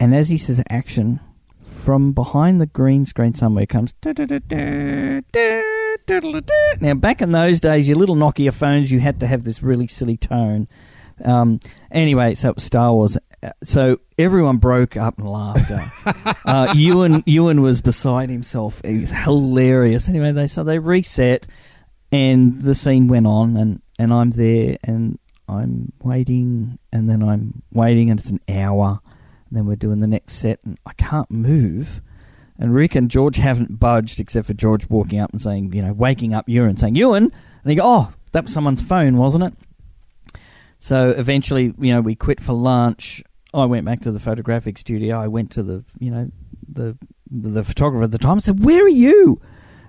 and as he says action, from behind the green screen somewhere comes. Now, back in those days, your little Nokia phones, you had to have this really silly tone. Um, anyway, so it was Star Wars. So everyone broke up in laughter. uh, Ewan, Ewan was beside himself. He's hilarious. Anyway, they so they reset, and the scene went on, and, and I'm there, and I'm waiting, and then I'm waiting, and it's an hour. And then we're doing the next set, and I can't move. And Rick and George haven't budged, except for George walking up and saying, you know, waking up Ewan, saying, Ewan! And he go, oh, that was someone's phone, wasn't it? So eventually, you know, we quit for lunch. I went back to the photographic studio. I went to the, you know, the the photographer at the time. I said, "Where are you?"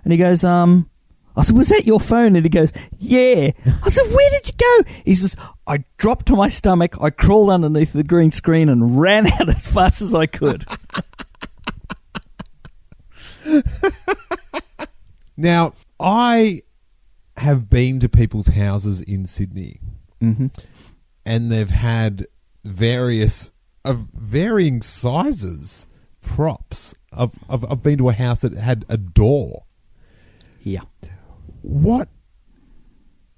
And he goes, "Um." I said, "Was that your phone?" And he goes, "Yeah." I said, "Where did you go?" He says, "I dropped to my stomach. I crawled underneath the green screen and ran out as fast as I could." Now, I have been to people's houses in Sydney, mm-hmm. and they've had various of varying sizes props. I've, I've I've been to a house that had a door. Yeah. What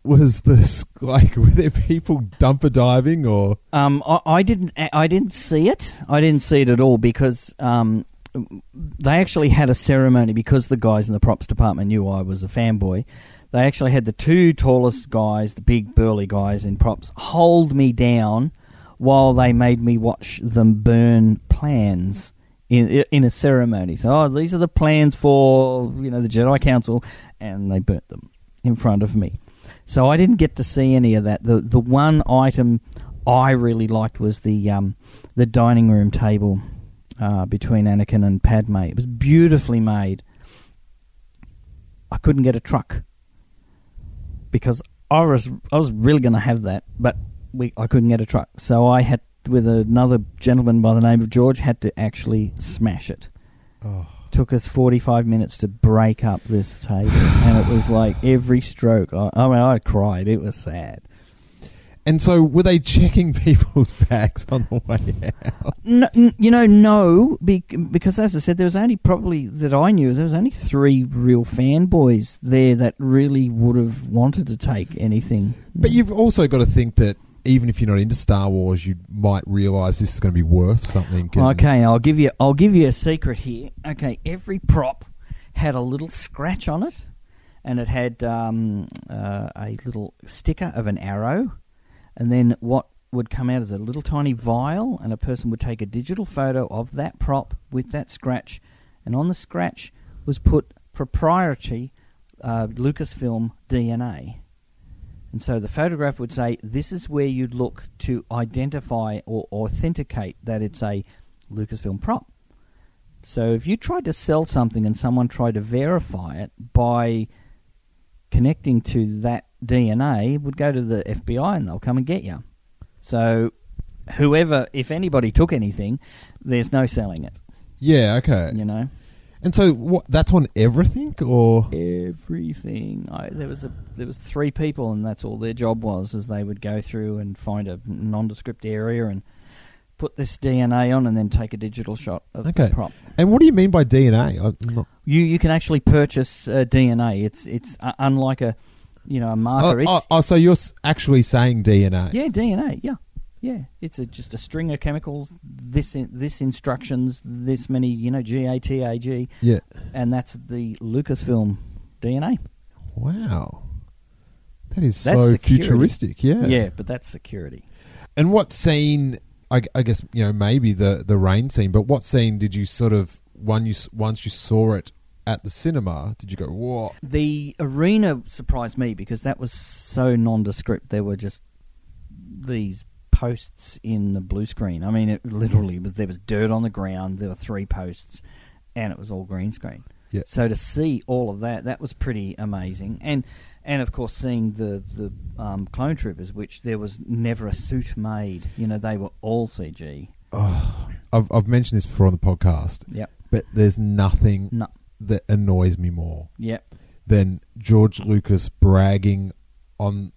was this like? Were there people dumper diving or? Um, I, I didn't. I didn't see it. I didn't see it at all because um, they actually had a ceremony because the guys in the props department knew I was a fanboy. They actually had the two tallest guys, the big burly guys in props, hold me down while they made me watch them burn plans in in a ceremony. So, oh, these are the plans for you know the Jedi Council, and they burnt them in front of me. So I didn't get to see any of that. the The one item I really liked was the um, the dining room table uh, between Anakin and Padme. It was beautifully made. I couldn't get a truck because I was I was really going to have that, but we I couldn't get a truck, so I had with another gentleman by the name of George had to actually smash it. Oh. Took us forty five minutes to break up this table, and it was like every stroke. I, I mean, I cried. It was sad. And so, were they checking people's bags on the way out? No, you know, no, because as I said, there was only probably that I knew there was only three real fanboys there that really would have wanted to take anything. But you've also got to think that even if you're not into Star Wars, you might realise this is going to be worth something. Okay, I'll give you I'll give you a secret here. Okay, every prop had a little scratch on it, and it had um, uh, a little sticker of an arrow, and then what would come out is a little tiny vial, and a person would take a digital photo of that prop with that scratch, and on the scratch was put proprietary uh, Lucasfilm DNA. And so the photograph would say, this is where you'd look to identify or authenticate that it's a Lucasfilm prop. So if you tried to sell something and someone tried to verify it by connecting to that DNA, it would go to the FBI and they'll come and get you. So whoever, if anybody took anything, there's no selling it, yeah, okay. you know? And so, what? That's on everything, or everything. I, there was a there was three people, and that's all their job was. Is they would go through and find a nondescript area and put this DNA on, and then take a digital shot of okay. the prop. And what do you mean by DNA? Not, You you can actually purchase uh, DNA. It's it's uh, unlike a you know a oh, marker. oh, it's, oh, so you're actually saying DNA? yeah, DNA. Yeah, yeah. It's a, just a string of chemicals. This in, this instructions. This many. You know, G A T A G, Yeah. and that's the Lucasfilm DNA. Wow. That is That's so security. futuristic. Yeah. Yeah, but that's security. And what scene? I, I guess you know maybe the the rain scene, but what scene did you sort of one you once you saw it at the cinema? Did you go whoa? The arena surprised me because that was so nondescript. There were just these posts in the blue screen. I mean, it literally was there was dirt on the ground. There were three posts, and it was all green screen. Yeah. So to see all of that, that was pretty amazing. And and of course, seeing the the um, clone troopers, which there was never a suit made. You know, they were all CG. I've I've mentioned this before on the podcast, Yep. but there's nothing No. that annoys me more Yep. than George Lucas bragging on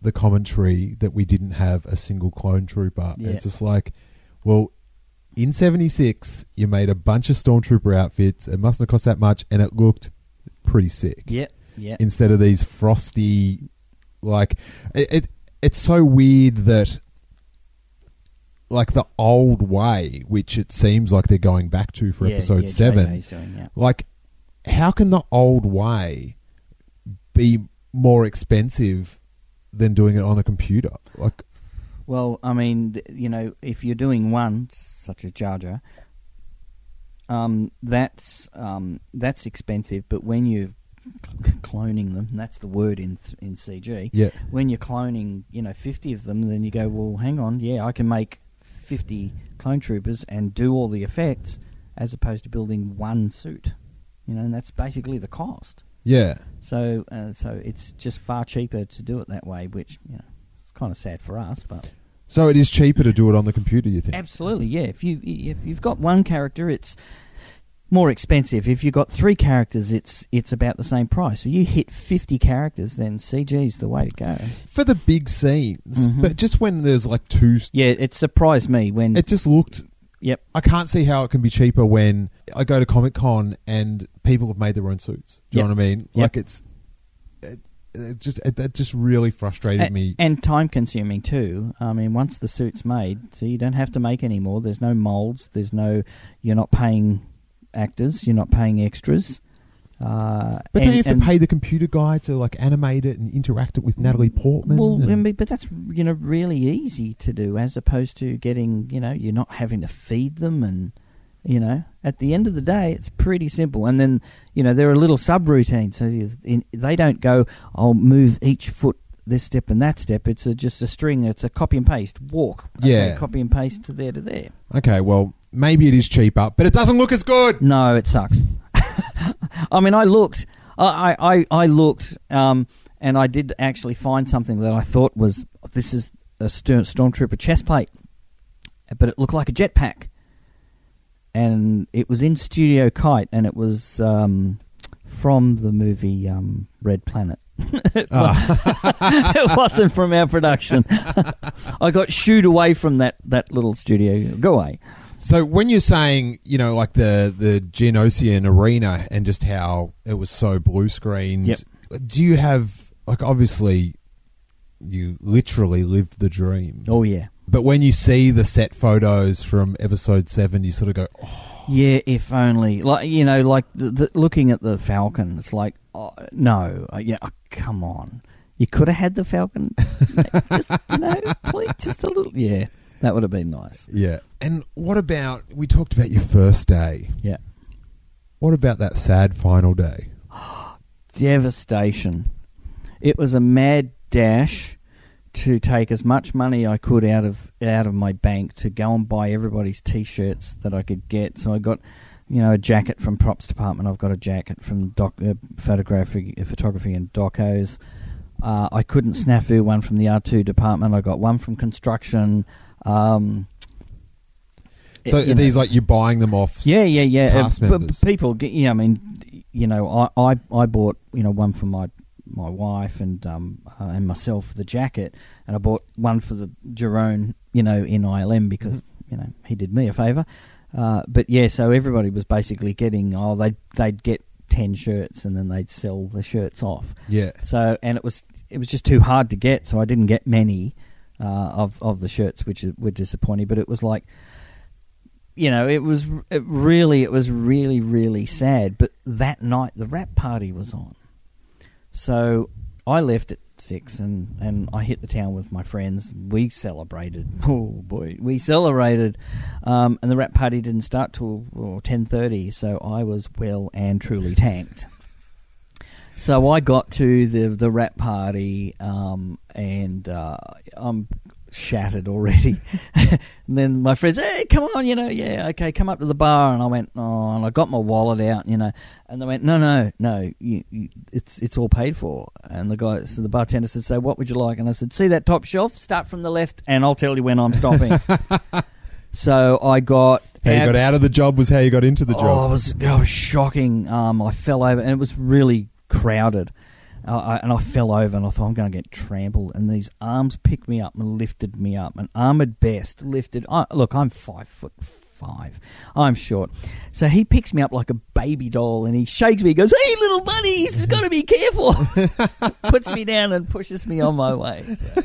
the commentary that we didn't have a single clone trooper. Yeah. It's just like, well, in '76, you made a bunch of stormtrooper outfits. It mustn't have cost that much, and it looked pretty sick. Yep. Yep. Instead of these frosty, like it, it it's so weird that. Like the old way, which it seems like they're going back to for Yeah, episode yeah, seven, doing, yeah. like how can the old way be more expensive than doing it on a computer like Well, I mean, you know, if you're doing one such as Jar, um, that's um, that's expensive. But when you're cloning them, that's the word in th- in CG. Yeah. When you're cloning, you know, fifty of them, then you go, well, hang on, yeah, I can make fifty clone troopers and do all the effects, as opposed to building one suit. You know, and that's basically the cost. Yeah So, uh, so it's just far cheaper to do it that way, which you know, it's kind of sad for us, but. so it is cheaper to do it on the computer you think Absolutely, yeah. If you if you've got one character, it's more expensive. If you've got three characters, it's it's about the same price. If you hit fifty characters, then CG's the way to go. for the big scenes Mhm. but just when there's like two Yeah, it surprised me when. it just looked yep. i can't see how it can be cheaper when i go to comic-con and people have made their own suits do you Yep. know what i mean Yep. like it's it, it just it, that just really frustrated A- me and time consuming too. I mean, once the suit's made, so you don't have to make any more. There's no molds. There's no. You're not paying actors. You're not paying extras. Uh, But and- don't you have to pay the computer guy to like animate it and interact it with Natalie Portman? Well, I mean, but that's you know really easy to do, as opposed to getting you know you're not having to feed them, and you know at the end of the day it's pretty simple. And then you know there are little subroutines, so they don't go, I'll move each foot this step and that step. It's a, just a string. It's a copy and paste. Walk. Okay, Yeah. copy and paste to there to there. okay, well, maybe it is cheaper, but it doesn't look as good. No, it sucks. I mean, I looked. I I, I looked, um, and I did actually find something that I thought was this is a St- stormtrooper chest plate, but it looked like a jetpack, and it was in Studio Kite, and it was um, from the movie um, Red Planet. it, wa- it wasn't from our production. I got shooed away from that, that little studio. Go away. So when you're saying, you know, like the the Geonosian arena and just how it was so blue screened, Yep. do you have like obviously you literally lived the dream. Oh yeah. But when you see the set photos from episode 7, you sort of go, oh, Yeah, if only. Like you know, like the, the, looking at the Falcon, it's like, oh, no, uh, yeah, oh, come on, you could have had the Falcon, just you know, please, just a little. Yeah, that would have been nice. yeah. And what about we talked about your first day. Yeah, What about that sad final day? devastation. It was a mad dash to take as much money I could out of out of my bank to go and buy everybody's t-shirts that I could get. So I got, you know, a jacket from props department. I've got a jacket from doc, uh, photography, uh, photography and docos. Uh, I couldn't snafu one from the R2 department. I got one from construction. Um, So you are these know, like you're buying them off yeah, yeah, yeah. Uh, cast but members? people, yeah, I mean, you know, I, I, I bought, you know, one for my my wife and um uh, and myself the jacket, and I bought one for the Jerome, you know, in ILM because you know he did me a favour. Uh, but yeah, so everybody was basically getting oh they they'd get ten shirts and then they'd sell the shirts off. yeah. So and it was it was just too hard to get, so I didn't get many uh, of of the shirts, which were disappointing. But it was like, you know, it was it really it was really really sad. But that night the wrap party was on, so I left at six and and I hit the town with my friends. We celebrated. Oh boy, we celebrated, um, and the wrap party didn't start till ten thirty. So I was well and truly tanked. So I got to the the wrap party, um, and uh, I'm shattered already. and then my friends, hey, come on, you know, yeah, okay, come up to the bar. And I went, oh, and I got my wallet out, you know, and they went, no, no, no, you, you, it's it's all paid for. And the guy, so the bartender said, so what would you like? And I said, see that top shelf, start from the left, and I'll tell you when I'm stopping. so I got How you got out of the job was how you got into the Oh, job. it was, it was shocking. Um, I fell over, and it was really crowded. I, and I fell over, and I thought I'm going to get trampled. And these arms picked me up and lifted me up. And Ahmed Best lifted. I, look, I'm five foot five. I'm short, so he picks me up like a baby doll, and he shakes me. He goes, "Hey, little buddies, you've got to be careful." Puts me down and pushes me on my way. So.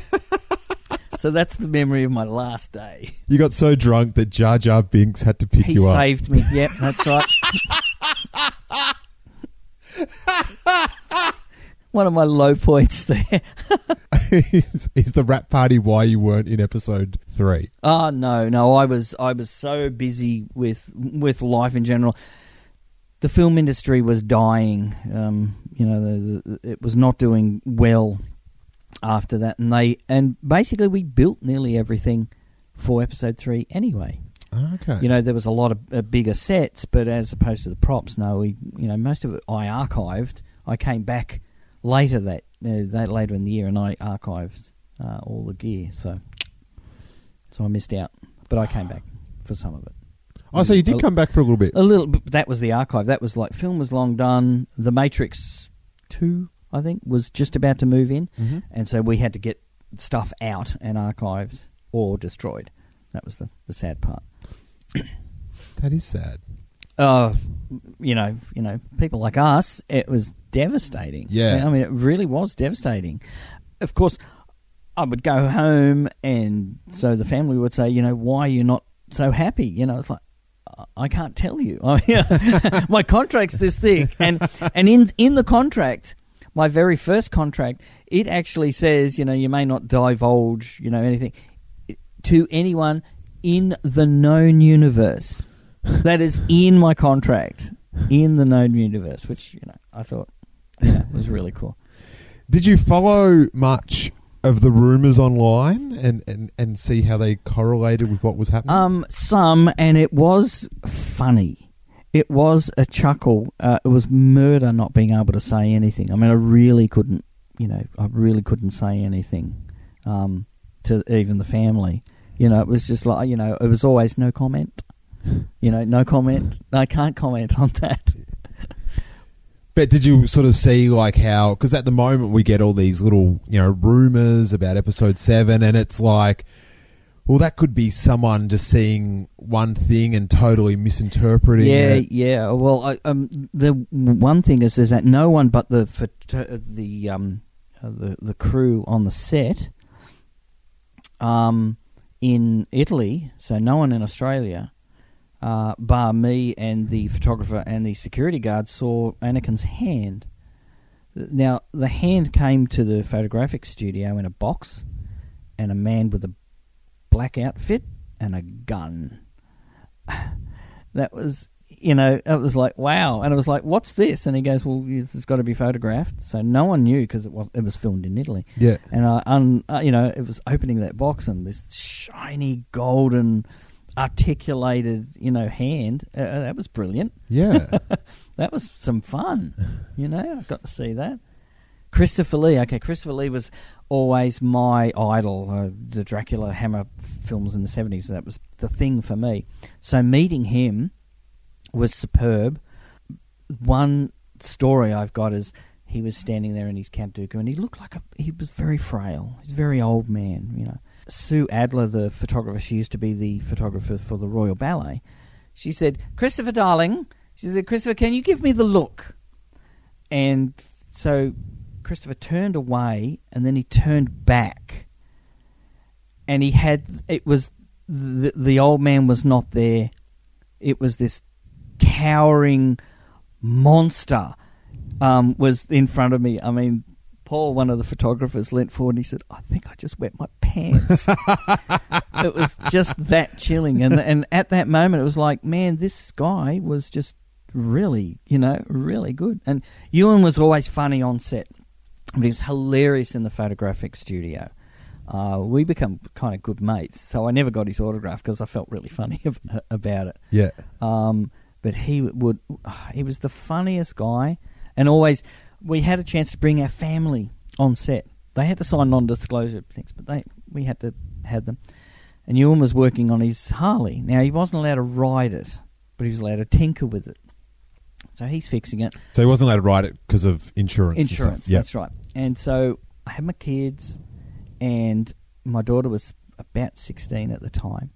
so that's the memory of my last day. You got so drunk that Jar Jar Binks had to pick He you up. He saved me. Yep, that's right. One of my low points there. is, is the wrap party why you weren't in episode three? Oh no, no, I was I was so busy with with life in general. The film industry was dying. Um, you know, the, the, it was not doing well after that, and they and basically we built nearly everything for episode three anyway. Okay. You know, there was a lot of uh, bigger sets, but as opposed to the props, no, we, you know, most of it I archived. I came back later that, uh, that later in the year, and I archived uh, all the gear. So, so I missed out, but I came back for some of it. oh, so you did A- come back for a little bit. A little. That was the archive. That was like film was long done. The Matrix Two, I think, was just about to move in, Mhm. and so we had to get stuff out and archived or destroyed. That was the, the sad part. That is sad. uh, you know, you know, people like us, it was devastating. Yeah. I mean, it really was devastating. Of course, I would go home, and so the family would say, you know, why are you not so happy? You know, it's like I can't tell you. My contract's this thick, and and in in the contract, my very first contract, it actually says, you know, you may not divulge, you know, anything to anyone in the known universe. that is in my contract, in the known universe, which you know, I thought, yeah, was really cool. Did you follow much of the rumors online and, and, and see how they correlated with what was happening? Um, some, and it was funny. It was a chuckle. Uh, it was murder not being able to say anything. I mean, I really couldn't, you know, I really couldn't say anything um, to even the family. You know, it was just like, you know, it was always no comment. You know, no comment. I can't comment on that. But did you sort of see like how? Because at the moment we get all these little you know rumors about episode seven, and it's like, well, that could be someone just seeing one thing and totally misinterpreting. Yeah, it. yeah. Well, I, um, the one thing is, is that no one but the photo- the um uh, the the crew on the set um in Italy, so no one in Australia, uh, bar me and the photographer and the security guard saw Anakin's hand. Now the hand came to the photographic studio in a box, and a man with a black outfit and a gun. that was you know it was like wow. And it was like what's this? And he goes well it's got to be photographed. So no one knew because it was it was filmed in Italy. Yeah. and I un, uh, you know it was opening that box and this shiny golden articulated you know hand. Uh, uh, that was brilliant. Yeah. that was some fun you know I got to see that. Christopher Lee okay Christopher Lee was always my idol. Uh, the Dracula Hammer films in the 70s that was the thing for me. So meeting him was superb. One story I've got is he was standing there in his Camp and he looked like a he was very frail. He's a very old man, you know. Sue Adler, the photographer, she used to be the photographer for the Royal Ballet. She said, "Christopher, darling," she said, "Christopher, can you give me the look?" And so Christopher turned away and then he turned back, and he had it was the the old man was not there. It was this towering monster um, was in front of me. I mean, Paul, one of the photographers, leant forward and he said, "I think I just wet my pants." it was just that chilling, and and at that moment, it was like, man, this guy was just really, you know, really good. And Ewan was always funny on set, but he was hilarious in the photographic studio. Uh, we become kind of good mates, so I never got his autograph because I felt really funny about it. yeah. Um, but he would, he was the funniest guy, and always we had a chance to bring our family on set. They had to sign non-disclosure things, but they we had to have them. And Ewan was working on his Harley. Now he wasn't allowed to ride it, but he was allowed to tinker with it. So he's fixing it. So he wasn't allowed to ride it because of insurance. Insurance, Yeah. that's right. And so I had my kids, and my daughter was about 16 at the time.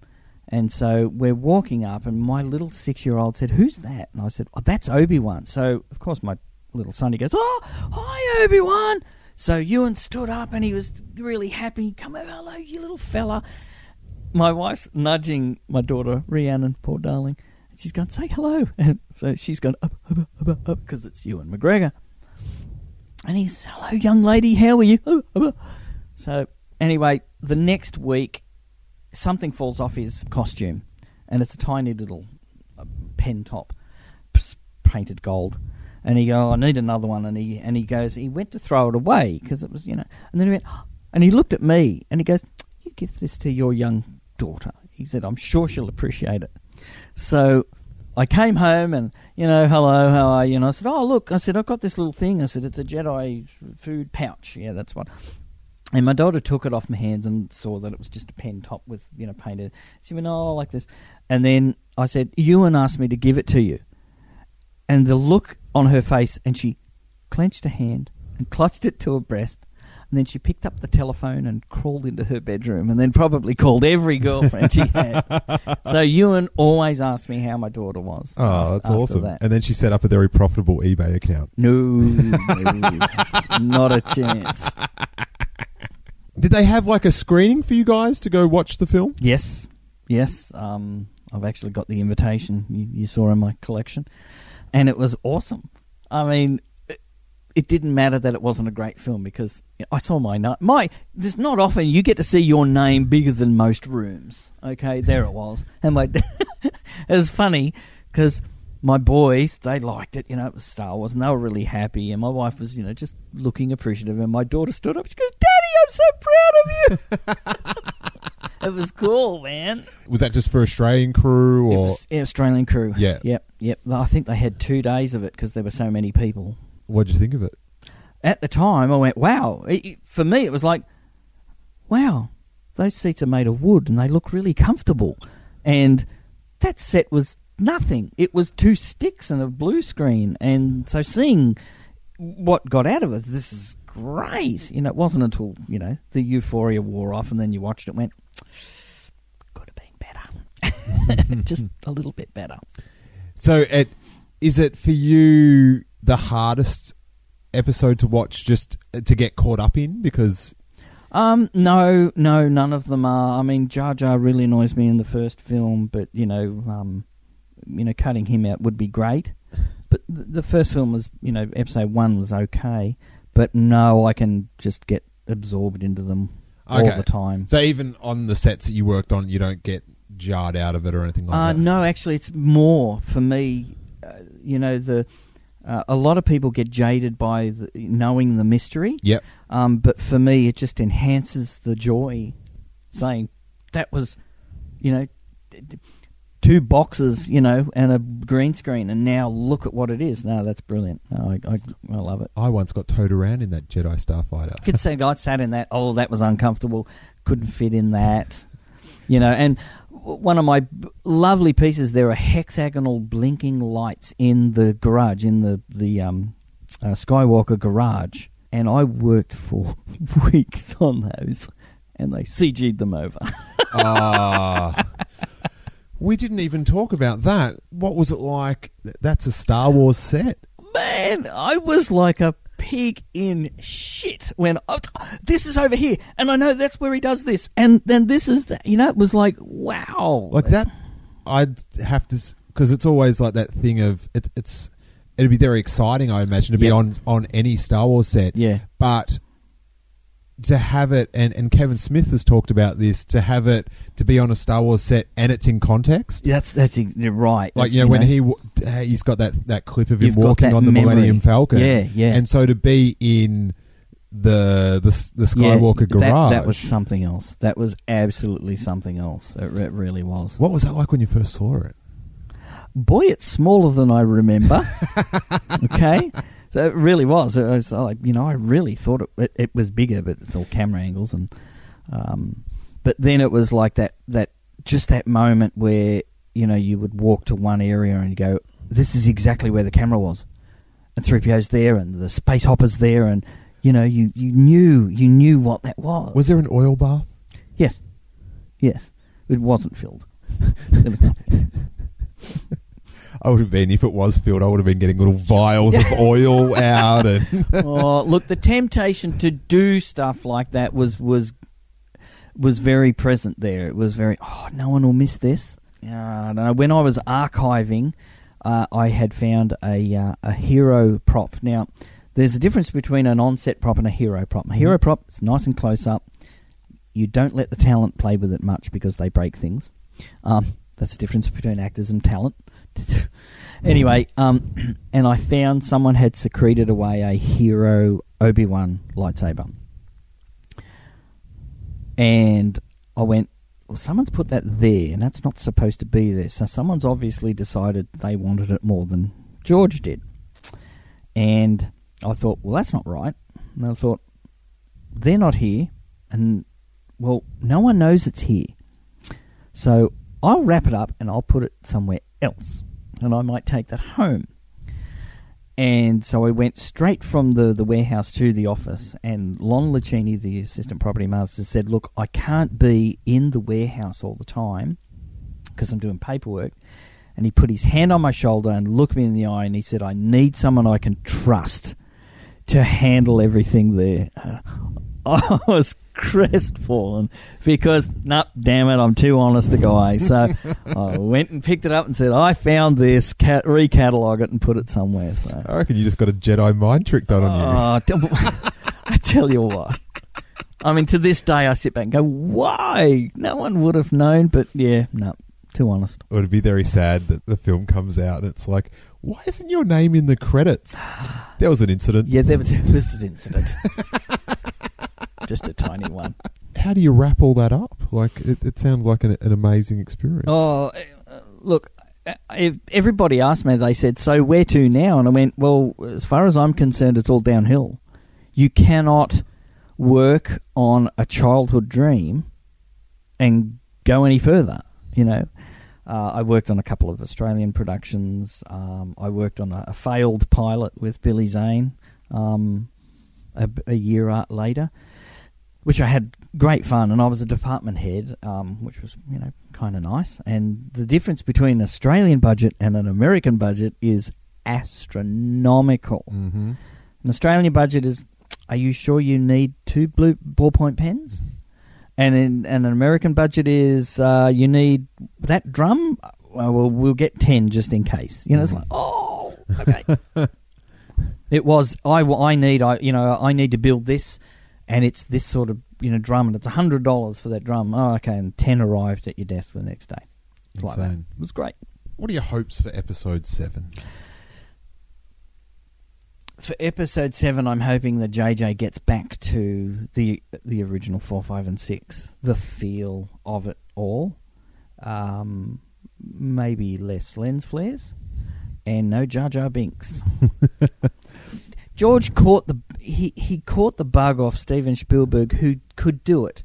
And so we're walking up, and my little six year old said, Who's that? And I said, Oh, that's Obi Wan. So, of course, my little son, he goes, Oh, hi, Obi Wan. So Ewan stood up, and he was really happy. Come over, hello, you little fella. My wife's nudging my daughter, Rhiannon, poor darling. And she's going, Say hello. And so she's gone up, up, up, up, because it's Ewan McGregor. And he says, Hello, young lady, how are you? So, anyway, the next week, something falls off his costume, and it's a tiny little uh, pen top, painted gold. And he go, "Oh, I need another one. And he and he goes, he went to throw it away because it was, you know. And then he went, and he looked at me, and he goes, "You give this to your young daughter." He said, "I'm sure she'll appreciate it." So I came home and, you know, hello, how are you? And I said, oh, look, I said, I've got this little thing. I said, it's a Jedi food pouch. Yeah, that's what. And my daughter took it off my hands and saw that it was just a pen top with, you know, painted. She went, oh, like this. And then I said, Ewan asked me to give it to you. And the look on her face, and she clenched her hand and clutched it to her breast. And then she picked up the telephone and crawled into her bedroom and then probably called every girlfriend she had. so Ewan always asked me how my daughter was. Oh, that's awesome. that. And then she set up a very profitable eBay account. No, no, not a chance. Did they have like a screening for you guys to go watch the film? Yes, yes. Um, I've actually got the invitation you, you saw in my collection, and it was awesome. I mean, it, it didn't matter that it wasn't a great film because I saw my na- my. There's not often you get to see your name bigger than most rooms. Okay, there it was, and my it was funny because my boys they liked it. You know, it was Star Wars, and they were really happy. And my wife was, you know, just looking appreciative. And my daughter stood up. She goes, "Daddy, I'm so proud of you." it was cool, man. Was that just for Australian crew It or was Australian crew. Yeah. Yep. Yep. I think they had two days of it because there were so many people. what did you think of it? At the time, I went, "Wow!" It- it- for me, it was like, "Wow, those seats are made of wood and they look really comfortable." And that set was nothing. It was two sticks and a blue screen. And so seeing what got out of it, this is great. You know, it wasn't until you know the euphoria wore off, and then you watched it, went, "Could have been better, just a little bit better." So, it is it for you the hardest episode to watch just to get caught up in because Um, no, no, none of them are. I mean, Jar Jar really annoys me in the first film, but you know, um, you know, cutting him out would be great. But th- the first film was, you know, episode one was okay, but no, I can just get absorbed into them all Okay. the time. so even on the sets that you worked on, you don't get jarred out of it or anything like Uh, that. no, actually, it's more for me. Uh, you know, the uh, a lot of people get jaded by the, knowing the mystery. Yep. Um, but for me, it just enhances the joy. Saying that was, you know, two boxes, you know, and a green screen, and now look at what it is. No, that's brilliant. No, I, I, I love it. I once got towed around in that Jedi Starfighter. I Could say I sat in that. Oh, that was uncomfortable. Couldn't fit in that. You know, and one of my lovely pieces. There are hexagonal blinking lights in the garage, in the the um, uh, Skywalker garage, and I worked for weeks on those, and they CG'd them over. Ah. We didn't even talk about that. What was it like? That's a Star Wars set. Man, I was like a pig in shit when I, this is over here, and I know that's where he does this, and then this is that. You know, it was like wow, Like that, I'd have to because it's always like that thing of it, it's. It'd be very exciting, I imagine, to be on on any Star Wars set. Yeah. but to have it, and and Kevin Smith has talked about this, to have it to be on a Star Wars set and it's in context. Yeah, That's that's you're right. Like That's, you know when he w- uh, he's got that that clip of him walking on the memory. Millennium Falcon. Yeah, yeah. And so to be in the the the Yeah, Skywalker that- garage. That, was something else. That was absolutely something else. It, it really was. what was that like when you first saw it? Boy, it's smaller than I remember. okay, so it really was. It was like you know, I really thought it, it, it was bigger, but it's all camera angles and. Um, but then it was like that that just that moment where you know you would walk to one area and go, this is exactly where the camera was, and three PO's there and the space hoppers there and. You know, you, you knew you knew what that was. Was there an oil bath? Yes. Yes. It wasn't filled. there was nothing. I would have been if it was filled. I would have been getting little vials of oil out and oh, look, the temptation to do stuff like that was was was very present there. It was very, oh, no one will miss this. Yeah, I don't know. When I was archiving, uh, I had found a uh, a hero prop. Now, there's a difference between an on-set prop and a hero prop. A hero prop is nice and close up. You don't let the talent play with it much because they break things. Um, that's the difference between actors and talent. anyway, um, and I found someone had secreted away a hero Obi Wan lightsaber, and I went, "Well, someone's put that there, and that's not supposed to be there. So someone's obviously decided they wanted it more than George did." And I thought, "Well, that's not right." And I thought, "They're not here, and well, no one knows it's here." So I'll wrap it up and I'll put it somewhere else. And I might take that home. And so I went straight from the, the warehouse to the office. And Lon Lucchini, the assistant property master, said, Look, I can't be in the warehouse all the time because I'm doing paperwork. And he put his hand on my shoulder and looked me in the eye and he said, I need someone I can trust to handle everything there. I was crestfallen because, no, damn it, I'm too honest a guy. So I went and picked it up and said, I found this, cat- recatalog it and put it somewhere. So. I reckon you just got a Jedi mind trick done on you. Oh, I tell you what. I mean, to this day, I sit back and go, why? No one would have known, but yeah, no, too honest. It would be very sad that the film comes out and it's like, why isn't your name in the credits? There was an incident. Yeah, there was, there was an incident. Just a tiny one. How do you wrap all that up? Like, it, it sounds like an, an amazing experience. Oh, uh, look, uh, if everybody asked me, they said, so where to now? And I went, well, as far as I'm concerned, it's all downhill. You cannot work on a childhood dream and go any further, you know. Uh, I worked on a couple of Australian productions. Um, I worked on a, a failed pilot with Billy Zane um, a, a year later, which I had great fun. And I was a department head, um, which was you know kind of nice. And the difference between an Australian budget and an American budget is astronomical. Mm-hmm. An Australian budget is, are you sure you need two blue ballpoint pens? And in, and an American budget is, uh, you need that drum. Well, we'll, we'll get ten just in case. You know, it's like, oh, okay. it was I, I need I you know I need to build this, and it's this sort of you know drum, and it's a hundred dollars for that drum. Oh, okay, and ten arrived at your desk the next day. It's like that. It was great. What are your hopes for episode seven? for episode seven, I'm hoping that JJ gets back to the the original four, five, and six, the feel of it all. Um, maybe less lens flares, and no Jar Jar Binks. George caught the he he caught the bug off Steven Spielberg, who could do it.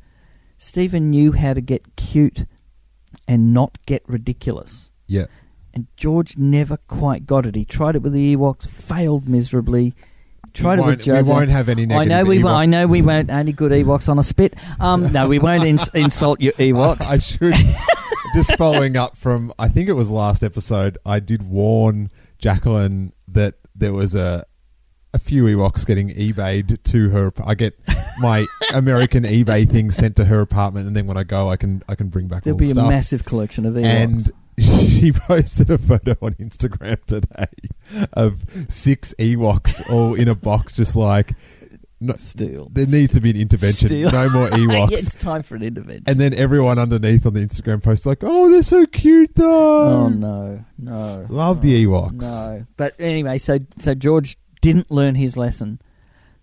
Steven knew how to get cute and not get ridiculous Yeah. and George never quite got it. He tried it with the Ewoks, failed miserably. Tried it with we won't have any I know we Ewok- won't. I know we won't. Only good Ewoks on a spit. Um, no, we won't ins- insult your Ewoks. I should just following up from I think it was last episode. I did warn Jacqueline that there was a a few Ewoks getting eBayed to her. I get my American eBay thing sent to her apartment, and then when I go, I can I can bring back There'll all the be a stuff. massive collection of Ewoks. and she posted a photo on Instagram today of six Ewoks all in a box, just like no, Still. there needs to be an intervention. No more Yeah, Ewoks. it's time for an intervention. And then everyone underneath on the Instagram post like, "Oh, they're so cute, though." oh no, no, Love the no, Ewoks. No, but anyway, so so George didn't learn his lesson.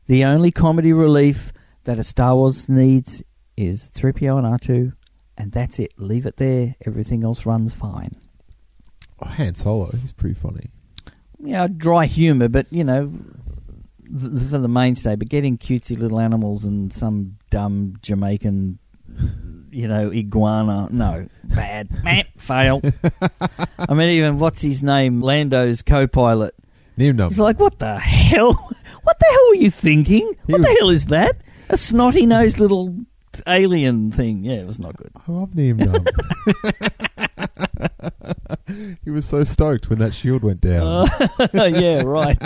The only comedy relief that a Star Wars needs is 3PO and R2, and that's it. Leave it there. Everything else runs fine. Oh, Han Solo, he's pretty funny. Yeah, dry humour, but you know, th- for the mainstay. But getting cutesy little animals and some dumb Jamaican, you know, iguana, no, bad, fail. I mean, even what's his name, Lando's co-pilot. Name them. He's like, what the hell? What the hell were you thinking? What was- the hell is that? A snotty nosed little alien thing. Yeah, it was not good. I love Nien Nunb. he was so stoked when that shield went down. Oh, yeah, right.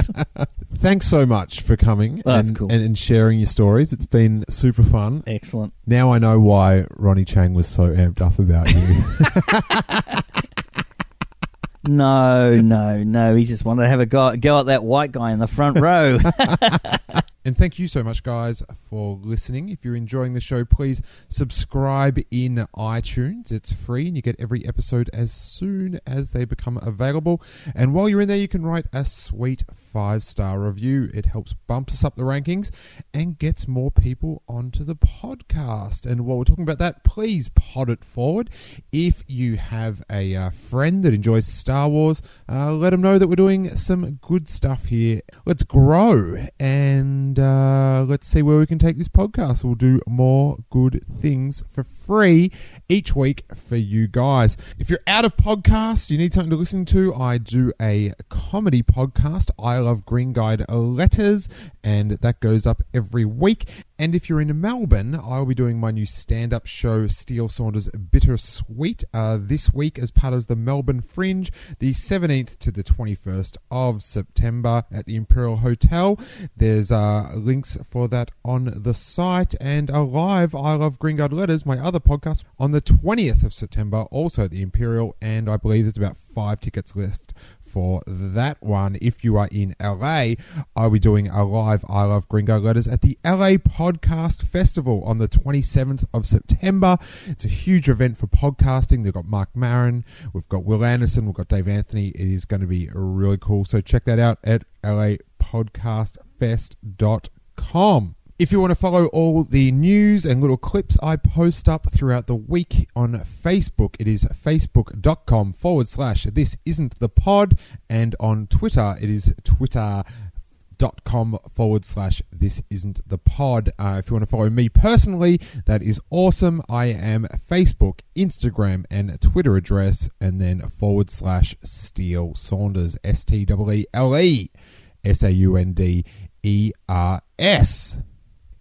Thanks so much for coming Oh, and, cool. and, and sharing your stories. It's been super fun. Excellent. Now I know why Ronnie Chieng was so amped up about you. No, no, no. He just wanted to have a go, go at that white guy in the front row. And thank you so much, guys, for listening. If you're enjoying the show, please subscribe in iTunes. It's free and you get every episode as soon as they become available. And while you're in there, you can write a sweet five star review. It helps bump us up the rankings and gets more people onto the podcast. And while we're talking about that, please pod it forward. If you have a uh, friend that enjoys Star Wars, uh, let them know that we're doing some good stuff here. Let's grow and uh, let's see where we can take this podcast. We'll do more good things for free each week for you guys. If you're out of podcasts, you need something to listen to, I do a comedy podcast. I Love Green Guide letters, and that goes up every week. And if you're in Melbourne, I'll be doing my new stand up show, Steele Saunders Bittersweet, uh, this week as part of the Melbourne Fringe, the 17th to the 21st of September at the Imperial Hotel. There's uh, links for that on the site and a live I Love Green Guide Letters, my other podcast, on the 20th of September, also at the Imperial. And I believe there's about five tickets left for that one. If you are in LA, I'll be doing a live I Love Green Guide Letters at the LA Podcast Festival on the 27th of September. It's a huge event for podcasting. They've got Marc Maron, we've got Wil Anderson, we've got Dave Anthony. It is going to be really cool. So check that out at lapodcastfest.com. If you want to follow all the news and little clips I post up throughout the week on Facebook, it is facebook.com forward slash this isn't the pod. And on Twitter, it is twitter.com forward slash this isn't the pod. Uh, if you want to follow me personally, that is awesome. I am Facebook, Instagram, and Twitter address, and then forward slash Steele Saunders, S T E L E S A U N D E R S.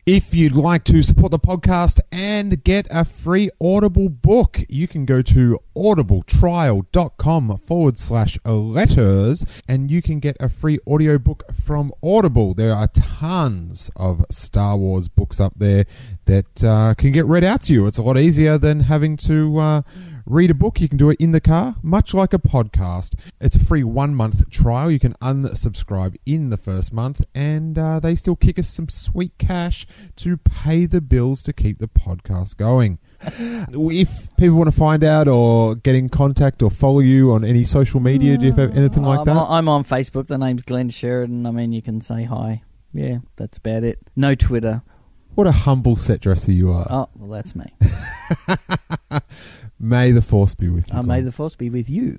If you'd like to support the podcast and get a free Audible book, you can go to audibletrial.com forward slash letters and you can get a free audiobook from Audible. There are tons of Star Wars books up there that uh, can get read out to you. It's a lot easier than having to. Uh, read a book. You can do it in the car, much like a podcast. It's a free one month trial. You can unsubscribe in the first month, and uh, they still kick us some sweet cash to pay the bills to keep the podcast going. if people want to find out or get in contact or follow you on any social media, do you have anything like I'm, that? on- I'm on Facebook. The name's Glenn Sheridan. I mean, you can say hi. Yeah, that's about it. No Twitter. What a humble set dresser you are. Oh, well, that's me. May the force be with you. Uh, may the force be with you.